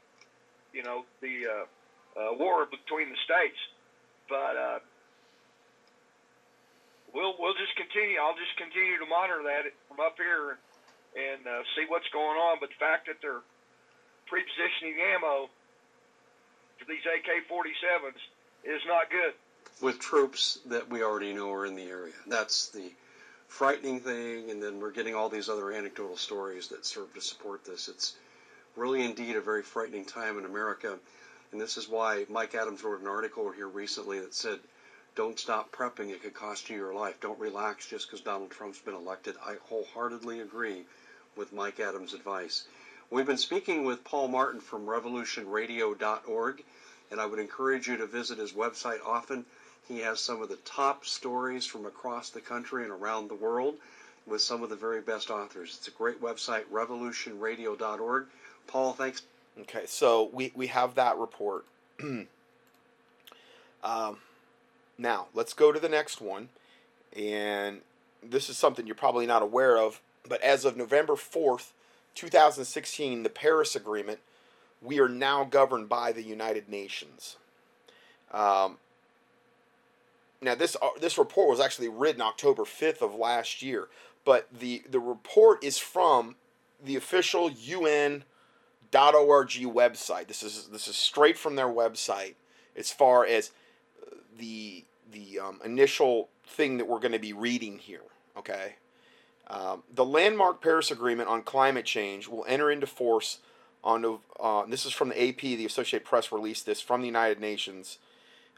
you know the uh, uh, war between the states. But uh, we'll we'll just continue. I'll just continue to monitor that from up here and, uh, see what's going on. But the fact that they're pre-positioning ammo for these AK-47s is not good. With troops that we already know are in the area. That's the frightening thing, and then we're getting all these other anecdotal stories that serve to support this. It's really indeed a very frightening time in America, and this is why Mike Adams wrote an article here recently that said, don't stop prepping, it could cost you your life. Don't relax just because Donald Trump's been elected. I wholeheartedly agree with Mike Adams' advice. We've been speaking with Paul Martin from revolutionradio.org, and I would encourage you to visit his website often. He has some of the top stories from across the country and around the world with some of the very best authors. It's a great website, revolutionradio.org. Paul, thanks. Okay, so we, we have that report. um, now, let's go to the next one. And this is something you're probably not aware of, but as of November 4th, 2016, the Paris Agreement, we are now governed by the United Nations. Um, now, this uh, this report was actually written October 5th of last year, but the, the report is from the official UN.org website. This is this is straight from their website as far as the the um, initial thing that we're going to be reading here. Okay. Um, the landmark Paris Agreement on climate change will enter into force on. Uh, this is from the AP. The Associated Press released this from the United Nations.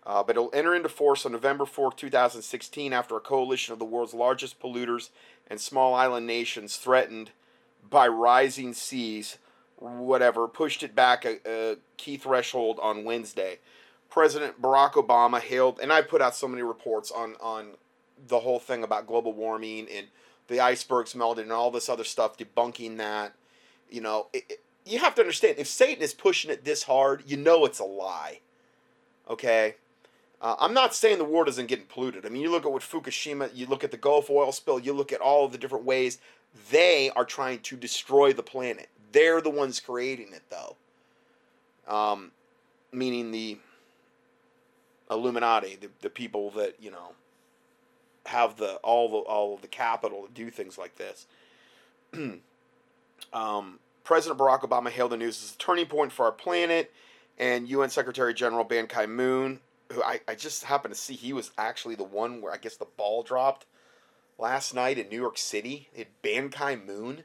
Uh, but it'll enter into force on November 4, 2016, after a coalition of the world's largest polluters and small island nations threatened by rising seas, whatever, pushed it back a, a key threshold on Wednesday. President Barack Obama hailed, and I put out so many reports on, on the whole thing about global warming and the icebergs melted and all this other stuff debunking that. You know, it, it, you have to understand if Satan is pushing it this hard, you know it's a lie. Okay? Uh, I'm not saying the world isn't getting polluted. I mean, you look at what Fukushima, you look at the Gulf oil spill, you look at all of the different ways they are trying to destroy the planet. They're the ones creating it, though. Um, meaning the Illuminati, the, the people that, you know, have the all the all of the capital to do things like this. um, President Barack Obama hailed the news as a turning point for our planet, and UN Secretary General Ban Ki Moon, who I, I just happened to see, he was actually the one where I guess the ball dropped last night in New York City. It Ban Ki Moon.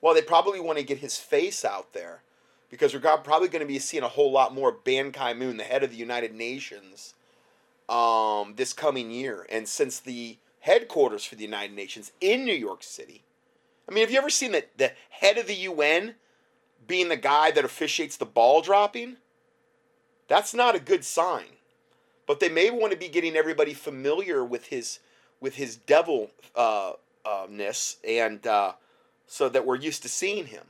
Well, they probably want to get his face out there because we're probably going to be seeing a whole lot more Ban Ki Moon, the head of the United Nations, um, this coming year. And since the headquarters for the United Nations in New York City, I mean, have you ever seen the, the head of the UN being the guy that officiates the ball dropping? That's not a good sign. But they may want to be getting everybody familiar with his with his devil uh, uh, and uh, so that we're used to seeing him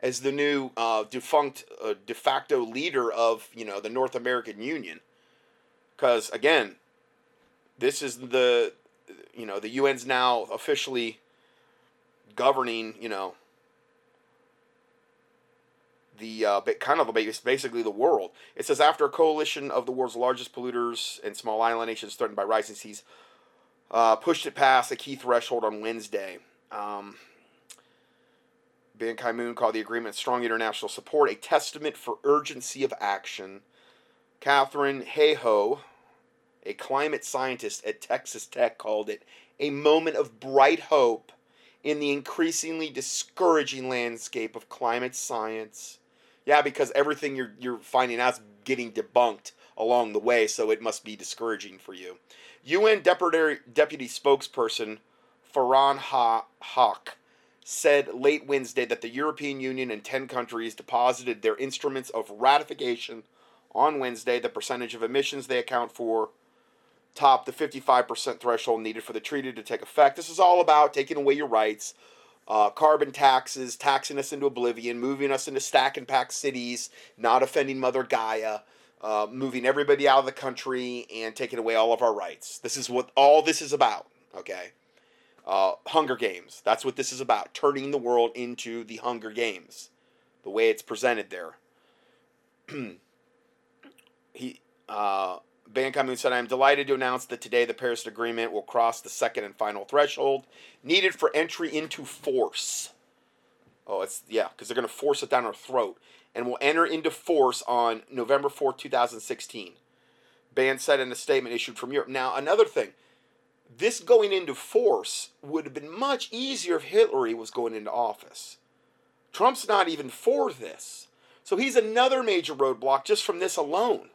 as the new uh, defunct uh, de facto leader of you know the North American Union because again, this is the you know the UN's now officially governing you know the uh, kind of basically the world. It says after a coalition of the world's largest polluters and small island nations threatened by rising seas uh, pushed it past a key threshold on Wednesday. Um, Ban Ki moon called the agreement strong international support, a testament for urgency of action Katharine Hayhoe, a climate scientist at Texas Tech, called it a moment of bright hope in the increasingly discouraging landscape of climate science. Yeah, because everything you're you're finding out is getting debunked along the way, so it must be discouraging for you. UN deputy, deputy spokesperson Farhan Haq said late Wednesday that the European Union and 10 countries deposited their instruments of ratification on Wednesday. The percentage of emissions they account for topped the 55% threshold needed for the treaty to take effect. This is all about taking away your rights, uh, carbon taxes, taxing us into oblivion, moving us into stack and pack cities, not offending Mother Gaia. Uh, moving everybody out of the country and taking away all of our rights. This is what all this is about, okay? Uh, Hunger Games. That's what this is about. Turning the world into the Hunger Games, the way it's presented there. he, uh, Ban Ki-moon said, "I am delighted to announce that today the Paris Agreement will cross the second and final threshold needed for entry into force." Oh, it's yeah, because they're going to force it down our throat, and will enter into force on November fourth, two thousand sixteen. Ban said in a statement issued from Europe. Now, another thing this going into force would have been much easier if Hillary was going into office. Trump's not even for this. So he's another major roadblock just from this alone.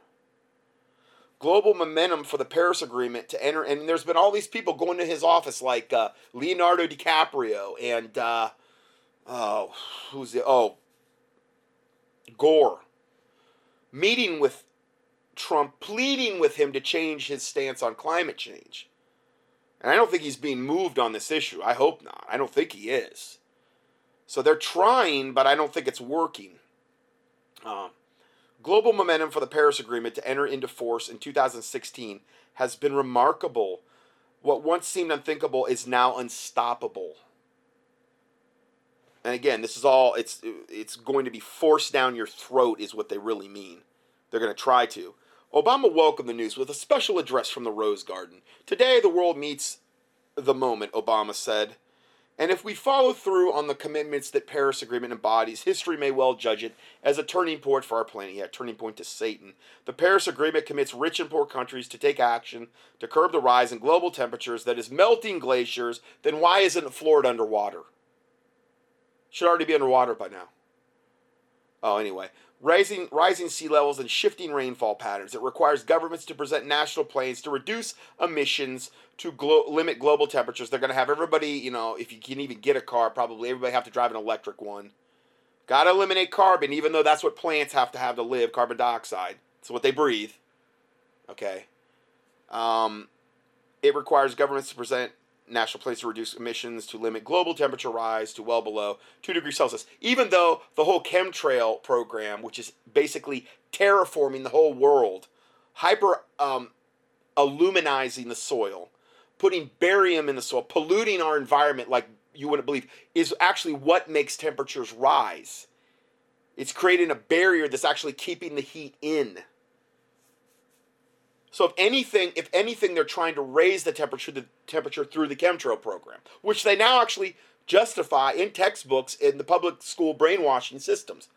Global momentum for the Paris Agreement to enter, and there's been all these people going to his office like uh, Leonardo DiCaprio and uh, oh, who's the oh Gore, meeting with Trump, pleading with him to change his stance on climate change. And I don't think he's being moved on this issue. I hope not. I don't think he is. So they're trying, but I don't think it's working. Um, global momentum for the Paris Agreement to enter into force in 2016 has been remarkable. What once seemed unthinkable is now unstoppable. And again, this is all it's it's going to be forced down your throat is what they really mean. They're going to try to. Obama welcomed the news with a special address from the Rose Garden. Today, the world meets the moment, Obama said. And if we follow through on the commitments that Paris Agreement embodies, history may well judge it as a turning point for our planet. Yeah, turning point to Satan. The Paris Agreement commits rich and poor countries to take action to curb the rise in global temperatures that is melting glaciers. Then why isn't Florida underwater? Should already be underwater by now. Oh, anyway rising, rising sea levels, and shifting rainfall patterns. It requires governments to present national plans to reduce emissions to glo- limit global temperatures. They're going to have everybody, you know, if you can even get a car, probably everybody have to drive an electric one. Got to eliminate carbon, even though that's what plants have to have to live carbon dioxide. It's what they breathe. Okay. Um, it requires governments to present national plans to reduce emissions to limit global temperature rise to well below 2 degrees Celsius. Even though the whole chemtrail program, which is basically terraforming the whole world, hyper um, illuminizing the soil, putting barium in the soil, polluting our environment like you wouldn't believe, is actually what makes temperatures rise. It's creating a barrier that's actually keeping the heat in. So if anything, if anything, they're trying to raise the temperature the temperature through the chemtrail program, which they now actually justify in textbooks in the public school brainwashing systems.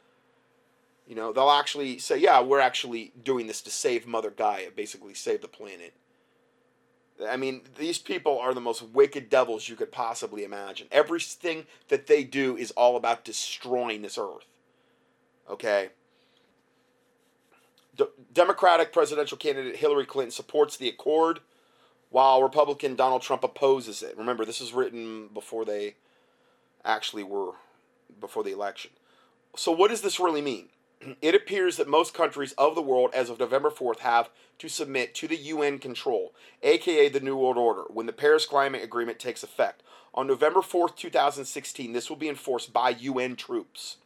You know, they'll actually say, "Yeah, we're actually doing this to save Mother Gaia, basically save the planet." I mean, these people are the most wicked devils you could possibly imagine. Everything that they do is all about destroying this earth. Okay? Democratic presidential candidate Hillary Clinton supports the accord, while Republican Donald Trump opposes it. Remember, this is written before they actually were before the election. So, what does this really mean? It appears that most countries of the world, as of November 4th, have to submit to the UN control, aka the New World Order, when the Paris Climate Agreement takes effect. On November 4th, 2016, this will be enforced by UN troops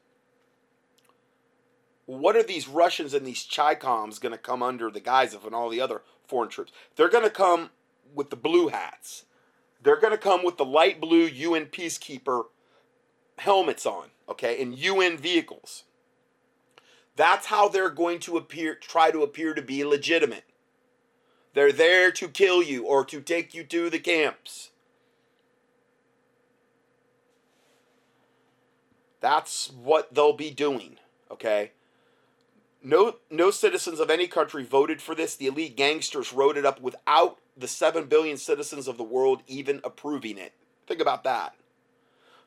what are these Russians and these ChiComs going to come under the guise of and all the other foreign troops? They're going to come with the blue hats. They're going to come with the light blue UN peacekeeper helmets on, okay, and UN vehicles. That's how they're going to appear try to appear to be legitimate. They're there to kill you or to take you to the camps. That's what they'll be doing, okay? No, no citizens of any country voted for this. The elite gangsters wrote it up without the 7 billion citizens of the world even approving it. Think about that.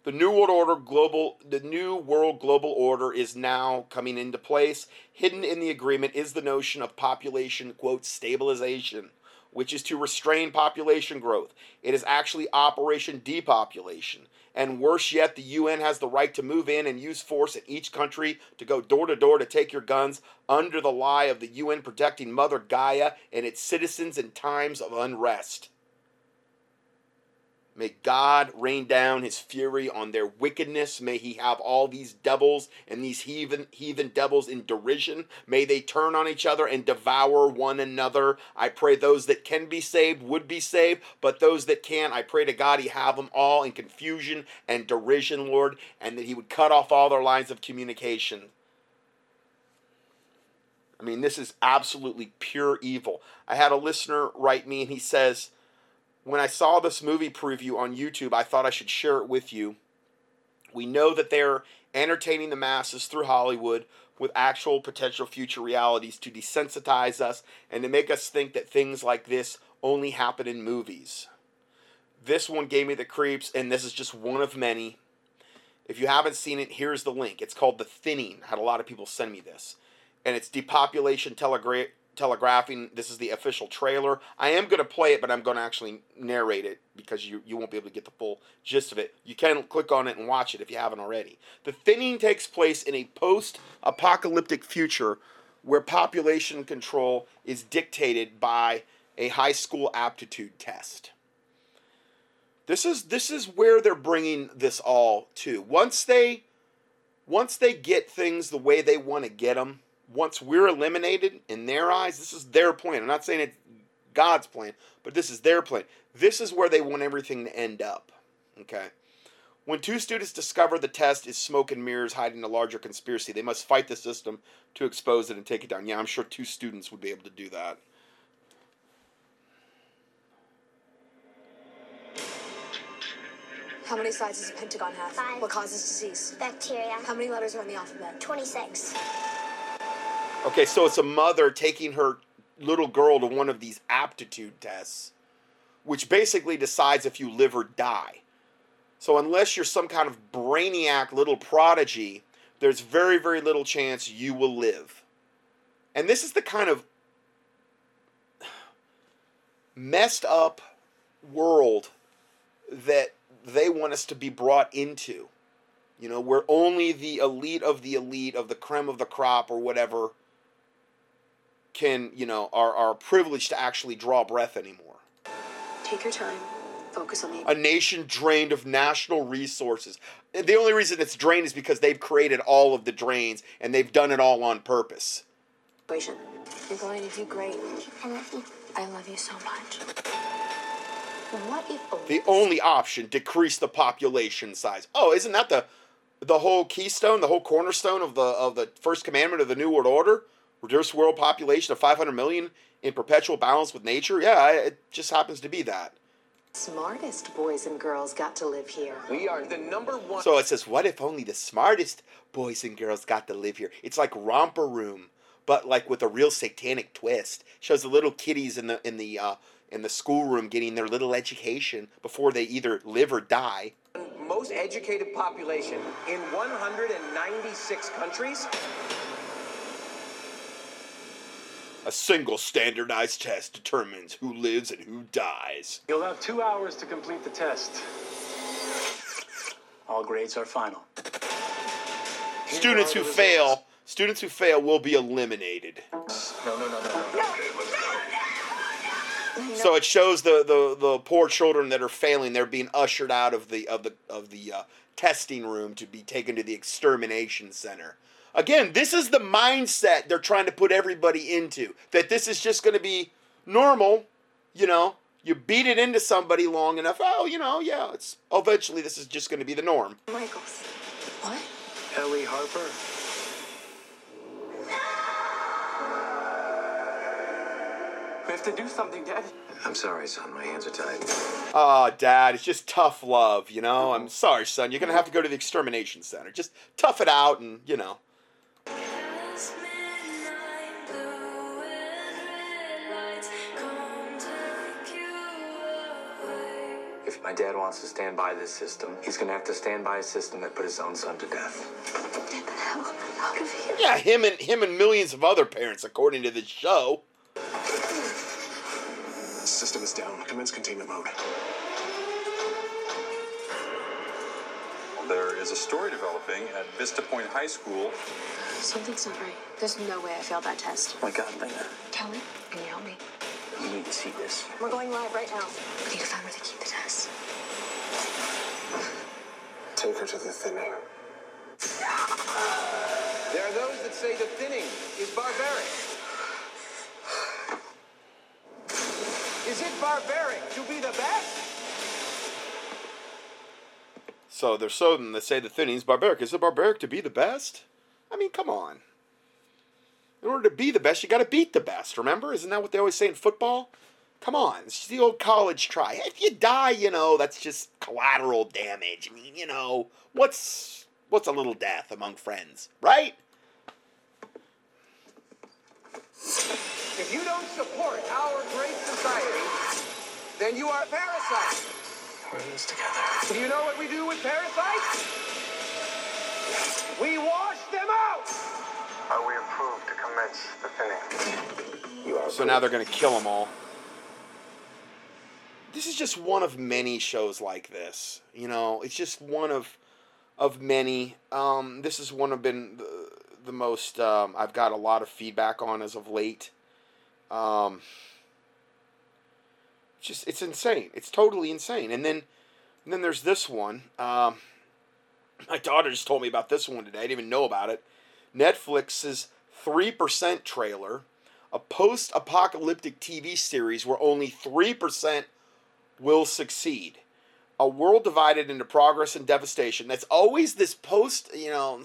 The new world order global the new world global order is now coming into place. Hidden in the agreement is the notion of population quote stabilization, which is to restrain population growth. It is actually operation depopulation. And worse yet, the UN has the right to move in and use force in each country to go door to door to take your guns under the lie of the UN protecting Mother Gaia and its citizens in times of unrest. May God rain down his fury on their wickedness. May he have all these devils and these heathen, heathen devils in derision. May they turn on each other and devour one another. I pray those that can be saved would be saved, but those that can't, I pray to God he have them all in confusion and derision, Lord, and that he would cut off all their lines of communication. I mean, this is absolutely pure evil. I had a listener write me and he says, when I saw this movie preview on YouTube, I thought I should share it with you. We know that they're entertaining the masses through Hollywood with actual potential future realities to desensitize us and to make us think that things like this only happen in movies. This one gave me the creeps, and this is just one of many. If you haven't seen it, here's the link. It's called The Thinning. I had a lot of people send me this. And it's depopulation telegra- telegraphing this is the official trailer. I am going to play it, but I'm going to actually narrate it because you, you won't be able to get the full gist of it. You can click on it and watch it if you haven't already. The thinning takes place in a post apocalyptic future where population control is dictated by a high school aptitude test. This is this is where they're bringing this all to. Once they once they get things the way they want to get them, once we're eliminated in their eyes, this is their plan. I'm not saying it's God's plan, but this is their plan. This is where they want everything to end up. Okay. When two students discover the test is smoke and mirrors hiding a larger conspiracy, they must fight the system to expose it and take it down. Yeah, I'm sure two students would be able to do that. How many sides does a pentagon have? Five. What causes disease? Bacteria. How many letters are in the alphabet? 26. Okay, so it's a mother taking her little girl to one of these aptitude tests, which basically decides if you live or die. So unless you're some kind of brainiac little prodigy, there's very, very little chance you will live. And this is the kind of messed up world that they want us to be brought into. You know, where only the elite of the elite of the creme of the crop or whatever can, you know, are, are privileged to actually draw breath anymore. Take your time. Focus on the A nation drained of national resources. The only reason it's drained is because they've created all of the drains and they've done it all on purpose. You're going to do great. I love you. I love you so much. What if The only option decrease the population size. Oh, isn't that the the whole keystone, the whole cornerstone of the of the first commandment of the New World Order? Reduce world population of 500 million in perpetual balance with nature. Yeah, it just happens to be that. Smartest boys and girls got to live here. We are the number one. So it says, what if only the smartest boys and girls got to live here? It's like romper room, but like with a real satanic twist. Shows the little kiddies in the in the uh, in the schoolroom getting their little education before they either live or die. most educated population in 196 countries. A single standardized test determines who lives and who dies. You'll have two hours to complete the test. All grades are final. Students who fail, students who fail will be eliminated. No, no, no, no, no. So it shows the, the, the poor children that are failing. They're being ushered out of the of the of the uh, testing room to be taken to the extermination center. Again, this is the mindset they're trying to put everybody into. That this is just going to be normal. You know, you beat it into somebody long enough. Oh, you know, yeah. It's eventually this is just going to be the norm. Michaels. What? Ellie Harper. We have to do something, Dad. I'm sorry, son. My hands are tied. Ah, Dad, it's just tough love. You know, I'm sorry, son. You're going to have to go to the extermination center. Just tough it out, and you know. If my dad wants to stand by this system, he's gonna have to stand by a system that put his own son to death. Get the hell out of here. Yeah, him and him and millions of other parents, according to this show. System is down. Commence containment mode. There is a story developing at Vista Point High School. Something's not right. There's no way I failed that test. Oh my God, Lena, Kelly, can you help me? you need to see this. We're going live right now. We need to find where they keep the test. Take her to the thinning. There are those that say the thinning is barbaric. Is it barbaric to be the best? So they're so then they say the thinning is barbaric. Is it barbaric to be the best? I mean, come on. In order to be the best, you got to beat the best. Remember? Isn't that what they always say in football? Come on, it's the old college try. If you die, you know that's just collateral damage. I mean, you know what's what's a little death among friends, right? If you don't support our great society, then you are a parasite. We're in this together. Do you know what we do with parasites? We wash them out. Are we approved to commence the thinning? You are So now they're going to kill them all. This is just one of many shows like this. You know, it's just one of of many. Um, this is one of been the, the most um, I've got a lot of feedback on as of late. Um, just it's insane. It's totally insane. And then and then there's this one. Um, my daughter just told me about this one today. I didn't even know about it. Netflix's three percent trailer a post apocalyptic TV series where only 3% will succeed. A world divided into progress and devastation. That's always this post, you know,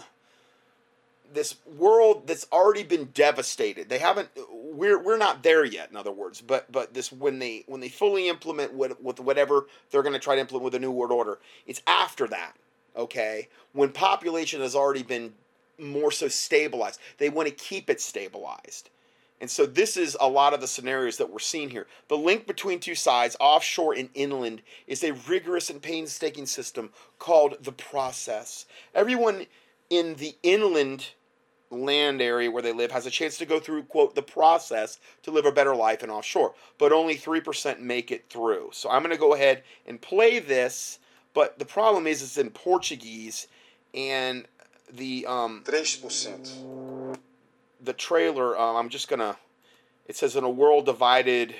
this world that's already been devastated. They haven't we're we're not there yet in other words, but but this when they when they fully implement with with whatever they're going to try to implement with a new world order, it's after that, okay? When population has already been more so stabilized. They want to keep it stabilized. And so this is a lot of the scenarios that we're seeing here. The link between two sides, offshore and inland, is a rigorous and painstaking system called the process. Everyone in the inland land area where they live has a chance to go through, quote, the process to live a better life in offshore. But only 3% make it through. So I'm going to go ahead and play this. But the problem is it's in Portuguese and the um, 3%. the trailer, um, I'm just gonna. It says in a world divided.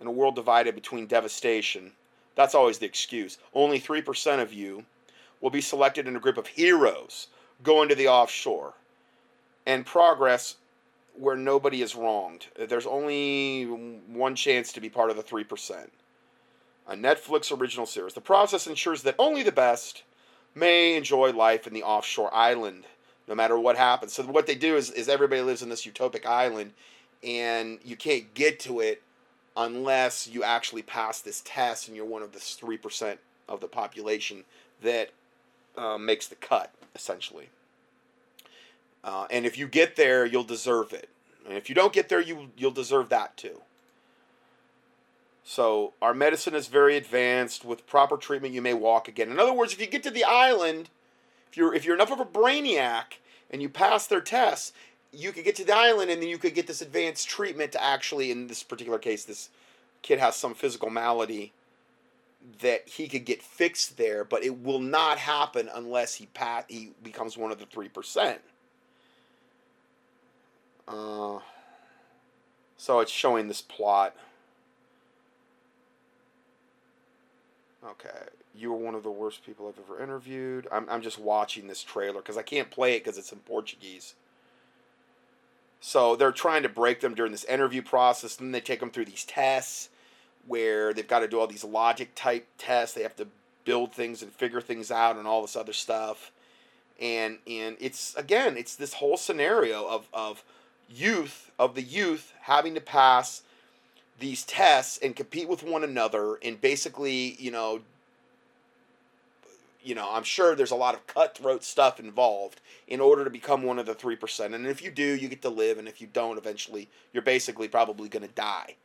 In a world divided between devastation, that's always the excuse. Only three percent of you will be selected in a group of heroes going to the offshore, and progress where nobody is wronged. There's only one chance to be part of the three percent. A Netflix original series. The process ensures that only the best may enjoy life in the offshore island no matter what happens. So what they do is, is everybody lives in this utopic island, and you can't get to it unless you actually pass this test and you're one of the three percent of the population that uh, makes the cut, essentially. Uh, and if you get there, you'll deserve it. And if you don't get there, you you'll deserve that too. So our medicine is very advanced. With proper treatment, you may walk again. In other words, if you get to the island, if you're if you're enough of a brainiac and you pass their tests, you could get to the island and then you could get this advanced treatment to actually, in this particular case, this kid has some physical malady that he could get fixed there, but it will not happen unless he pat he becomes one of the three percent. Uh, so it's showing this plot. Okay, you were one of the worst people I've ever interviewed. I'm, I'm just watching this trailer because I can't play it because it's in Portuguese. So they're trying to break them during this interview process, and then they take them through these tests where they've got to do all these logic type tests. They have to build things and figure things out and all this other stuff. And and it's again, it's this whole scenario of of youth of the youth having to pass these tests and compete with one another and basically, you know, you know, I'm sure there's a lot of cutthroat stuff involved in order to become one of the 3%. And if you do, you get to live. And if you don't, eventually, you're basically probably going to die.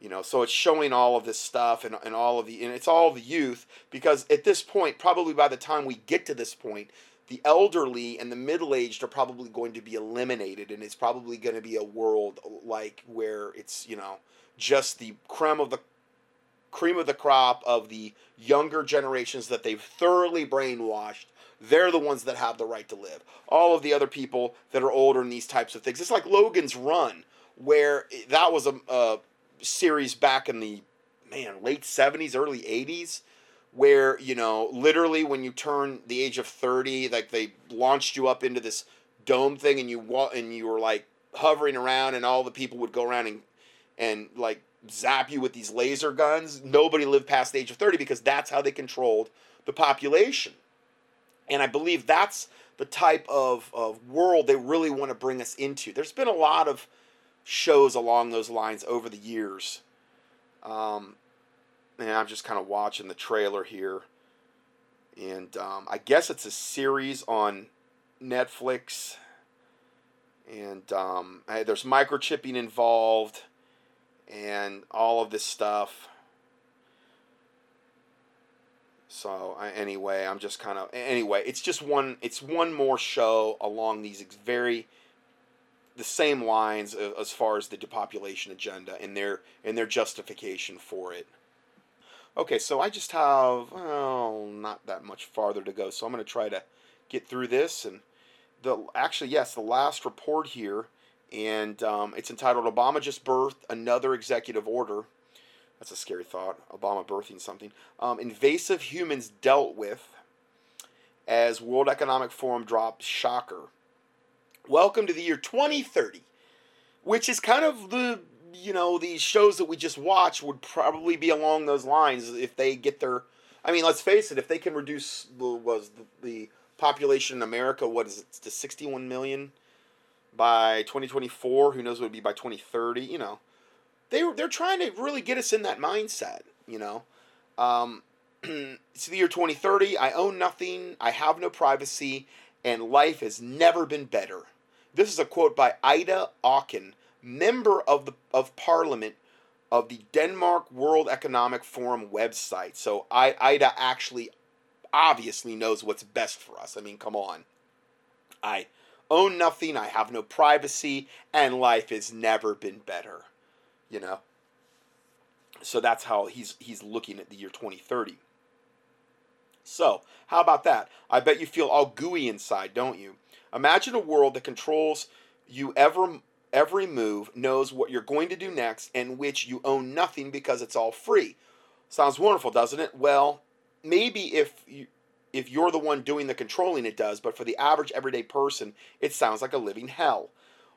You know, so it's showing all of this stuff and, and all of the and it's all the youth because at this point, probably by the time we get to this point, the elderly and the middle aged are probably going to be eliminated and it's probably going to be a world like where it's, you know, just the creme of the cream of the crop of the younger generations that they've thoroughly brainwashed they're the ones that have the right to live. All of the other people that are older in these types of things. It's like Logan's Run, where that was a, a series back in the man late 70s, early 80s, where you know literally when you turn the age of 30, like they launched you up into this dome thing, and you and you were like hovering around, and all the people would go around and and like zap you with these laser guns. Nobody lived past the age of 30 because that's how they controlled the population. And I believe that's the type of, of world they really want to bring us into. There's been a lot of shows along those lines over the years. Um, and I'm just kind of watching the trailer here. And um, I guess it's a series on Netflix. And um, there's microchipping involved and all of this stuff. So anyway, I'm just kind of anyway. It's just one. It's one more show along these very the same lines as far as the depopulation agenda and their and their justification for it. Okay, so I just have well, not that much farther to go. So I'm going to try to get through this and the actually yes, the last report here, and um, it's entitled "Obama just birthed another executive order." That's a scary thought. Obama birthing something. Um, invasive humans dealt with as World Economic Forum drops shocker. Welcome to the year 2030, which is kind of the you know these shows that we just watched would probably be along those lines if they get their. I mean, let's face it. If they can reduce the was the, the population in America, what is it to 61 million by 2024? Who knows what it would be by 2030? You know they they're trying to really get us in that mindset, you know. Um, it's the year 2030. I own nothing. I have no privacy, and life has never been better. This is a quote by Ida Auken, member of the of Parliament of the Denmark World Economic Forum website. So I, Ida actually obviously knows what's best for us. I mean, come on. I own nothing. I have no privacy, and life has never been better you know. So that's how he's he's looking at the year 2030. So, how about that? I bet you feel all gooey inside, don't you? Imagine a world that controls you ever every move, knows what you're going to do next, and which you own nothing because it's all free. Sounds wonderful, doesn't it? Well, maybe if you if you're the one doing the controlling it does, but for the average everyday person, it sounds like a living hell.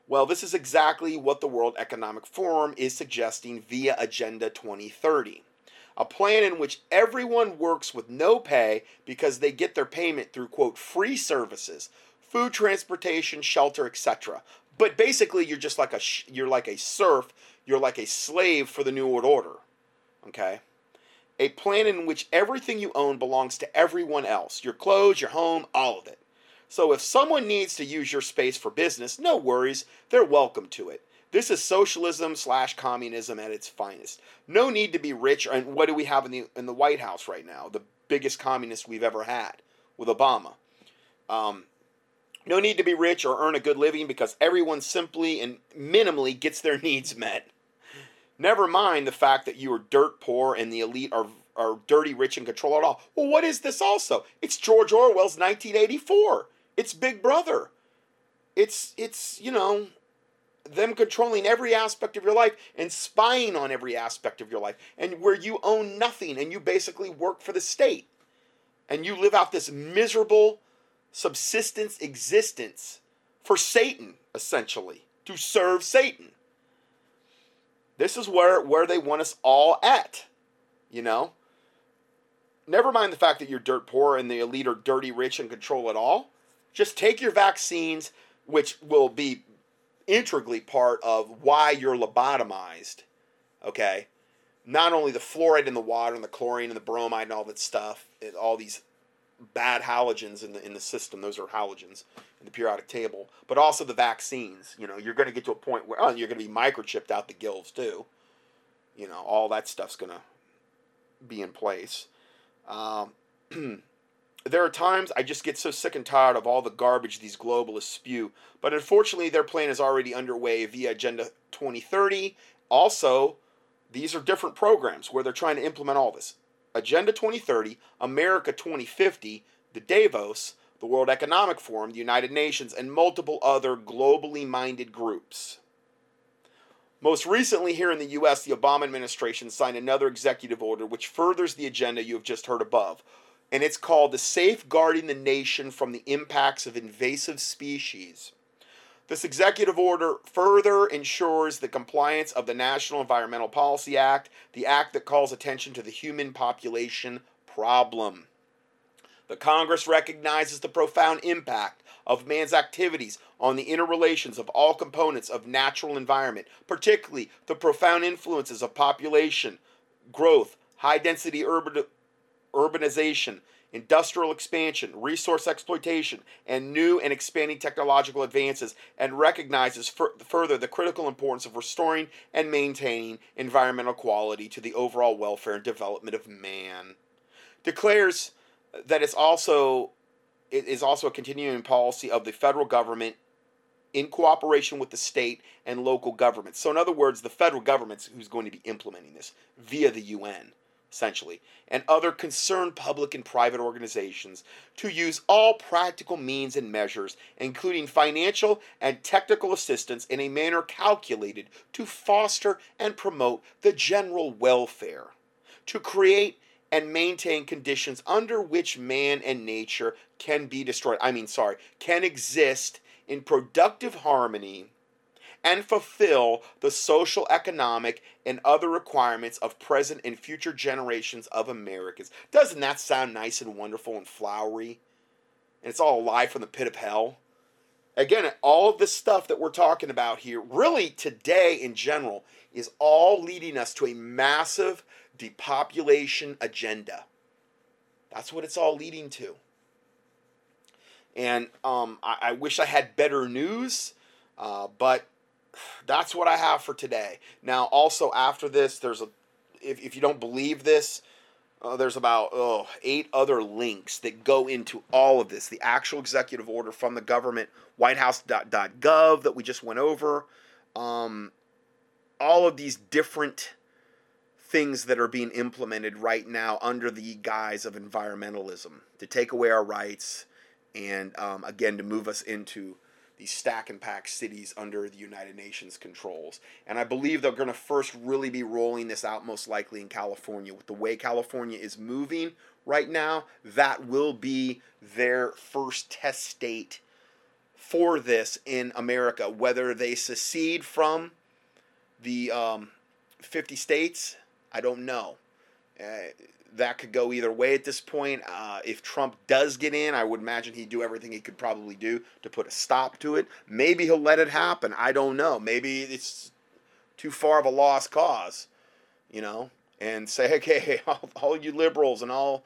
Well, this is exactly what the World Economic Forum is suggesting via Agenda 2030. A plan in which everyone works with no pay because they get their payment through, quote, free services, food, transportation, shelter, etc. But basically, you're just like a you're like a serf, you're like a slave for the New World Order. Okay? A plan in which everything you own belongs to everyone else your clothes, your home, all of it. So if someone needs to use your space for business, no worries, they're welcome to it. This is socialism slash communism at its finest. No need to be rich. And what do we have in the in the White House right now? The biggest communist we've ever had with Obama. Um, no need to be rich or earn a good living because everyone simply and minimally gets their needs met. Never mind the fact that you are dirt poor and the elite are are dirty rich and control it all. Well, what is this also? It's George Orwell's 1984. It's Big Brother. It's it's you know them controlling every aspect of your life and spying on every aspect of your life and where you own nothing and you basically work for the state and you live out this miserable subsistence existence for Satan essentially to serve Satan. This is where where they want us all at. You know? Never mind the fact that you're dirt poor and the elite are dirty rich and control it all. Just take your vaccines, which will be integrally part of why you're lobotomized. Okay? Not only the fluoride in the water and the chlorine and the bromide and all that stuff, all these bad halogens in the in the system, those are halogens in the periodic table, but also the vaccines. You know, you're going to get to a point where oh, you're going to be microchipped out the gills too. you know, all that stuff's going to be in place. Um, there are times I just get so sick and tired of all the garbage these globalists spew, but unfortunately, their plan is already underway via Agenda 2030. Also, these are different programs where they're trying to implement all this. Agenda 2030, America 2050, the Davos, the World Economic Forum, the United Nations, and multiple other globally minded groups. Most recently, here in the U.S., the Obama administration signed another executive order which furthers the agenda you have just heard above, and it's called the Safeguarding the Nation from the Impacts of Invasive Species. This executive order further ensures the compliance of the National Environmental Policy Act, the act that calls attention to the human population problem. The Congress recognizes the profound impact of man's activities on the interrelations of all components of natural environment, particularly the profound influences of population, growth, high density urban, urbanization, industrial expansion, resource exploitation, and new and expanding technological advances, and recognizes further the critical importance of restoring and maintaining environmental quality to the overall welfare and development of man. Declares that it's also it is also a continuing policy of the federal government in cooperation with the state and local governments. So, in other words, the federal government's who's going to be implementing this via the UN, essentially, and other concerned public and private organizations to use all practical means and measures, including financial and technical assistance, in a manner calculated to foster and promote the general welfare, to create and maintain conditions under which man and nature can be destroyed. I mean, sorry, can exist in productive harmony and fulfill the social, economic, and other requirements of present and future generations of Americans. Doesn't that sound nice and wonderful and flowery? And it's all alive from the pit of hell. Again, all of this stuff that we're talking about here, really today in general, is all leading us to a massive depopulation agenda. That's what it's all leading to. And um, I, I, wish I had better news, uh, but that's what I have for today. Now, also after this, there's a, if, if you don't believe this, uh, there's about oh, eight other links that go into all of this. The actual executive order from the government, whitehouse.gov that we just went over, um, all of these different things that are being implemented right now under the guise of environmentalism to take away our rights and um, again to move us into these stack and pack cities under the United Nations controls. And I believe they're going to first really be rolling this out most likely in California. With the way California is moving right now, that will be their first test state for this in America. Whether they secede from the um, 50 states I don't know. Uh, that could go either way at this point. Uh, if Trump does get in, I would imagine he'd do everything he could probably do to put a stop to it. Maybe he'll let it happen. I don't know. Maybe it's too far of a lost cause, you know, and say, okay, all, all you liberals and all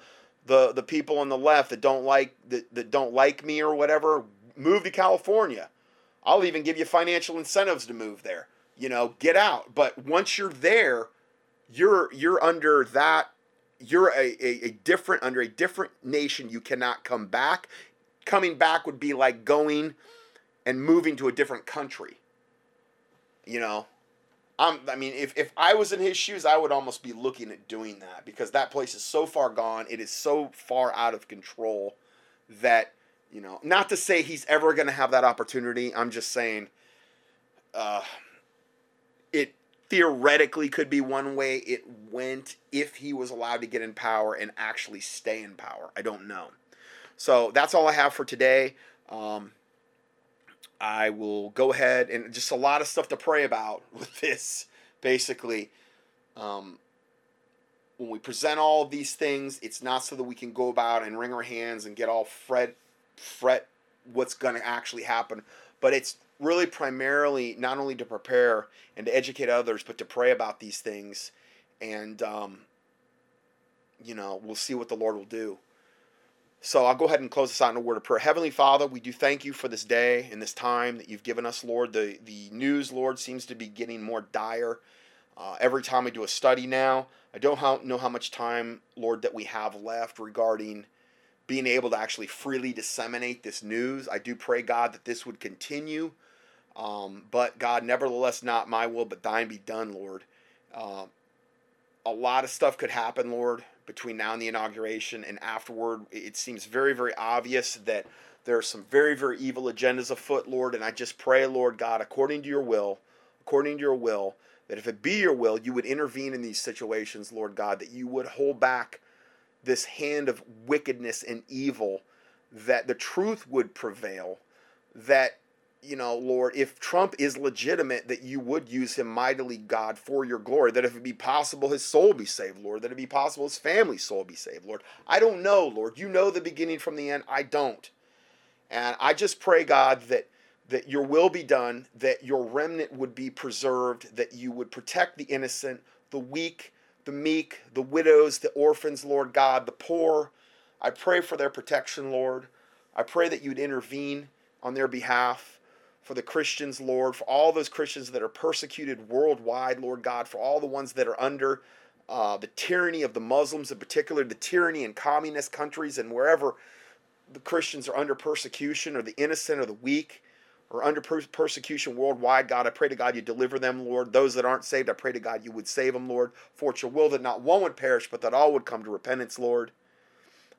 the the people on the left that don't like that, that don't like me or whatever, move to California. I'll even give you financial incentives to move there. You know, get out. But once you're there, you're you're under that you're a, a, a, different under a different nation you cannot come back. Coming back would be like going and moving to a different country. You know? I'm, i mean if, if i was in his shoes i would almost be looking at doing that because that place is so far gone. It is so far out of control that you know not to say he's ever going to have that opportunity. I'm just saying uh, theoretically could be one way it went if he was allowed to get in power and actually stay in power. I don't know. So that's all I have for today. Um, I will go ahead and just a lot of stuff to pray about with this, basically. Um, when we present all of these things, it's not so that we can go about and wring our hands and get all fret, fret what's going to actually happen, but it's really primarily not only to prepare and to educate others, but to pray about these things. And, um, you know, we'll see what the Lord will do. So I'll go ahead and close this out in a word of prayer. Heavenly Father, we do thank you for this day and this time that you've given us, Lord. The, the news, Lord, seems to be getting more dire. Uh, every time I do a study now, I don't know how much time, Lord, that we have left regarding being able to actually freely disseminate this news. I do pray, God, that this would continue. Um, but God, nevertheless, not my will, but thine be done, Lord. Uh, a lot of stuff could happen, Lord, between now and the inauguration and afterward. It seems very, very obvious that there are some very, very evil agendas afoot, Lord. And I just pray, Lord God, according to your will, according to your will, that if it be your will, you would intervene in these situations, Lord God, that you would hold back this hand of wickedness and evil, that the truth would prevail, that you know, Lord, if Trump is legitimate, that you would use him mightily, God, for your glory. That if it be possible, his soul be saved, Lord. That it be possible, his family's soul be saved, Lord. I don't know, Lord. You know the beginning from the end. I don't. And I just pray, God, that that your will be done, that your remnant would be preserved, that you would protect the innocent, the weak, the meek, the widows, the orphans, Lord God, the poor. I pray for their protection, Lord. I pray that you'd intervene on their behalf for the Christians, Lord, for all those Christians that are persecuted worldwide, Lord God, for all the ones that are under uh, the tyranny of the Muslims, in particular, the tyranny in communist countries and wherever the Christians are under persecution or the innocent or the weak or under per- persecution worldwide, God, I pray to God you deliver them, Lord. Those that aren't saved, I pray to God you would save them, Lord. For it's your will that not one would perish, but that all would come to repentance, Lord.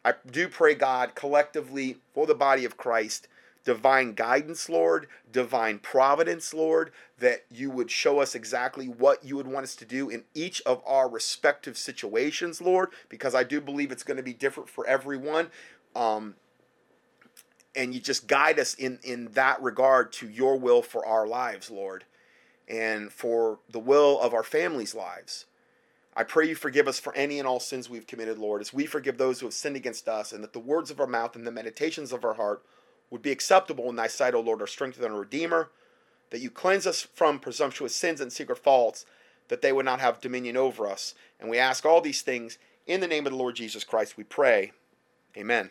I do pray, God, collectively for the body of Christ, divine guidance, Lord, divine providence, Lord, that you would show us exactly what you would want us to do in each of our respective situations, Lord, because I do believe it's going to be different for everyone. Um, and you just guide us in in that regard to your will for our lives lord and for the will of our families lives i pray you forgive us for any and all sins we've committed lord as we forgive those who have sinned against us and that the words of our mouth and the meditations of our heart would be acceptable in thy sight o lord our strength and our redeemer that you cleanse us from presumptuous sins and secret faults that they would not have dominion over us. And we ask all these things in the name of the lord jesus christ we pray. Amen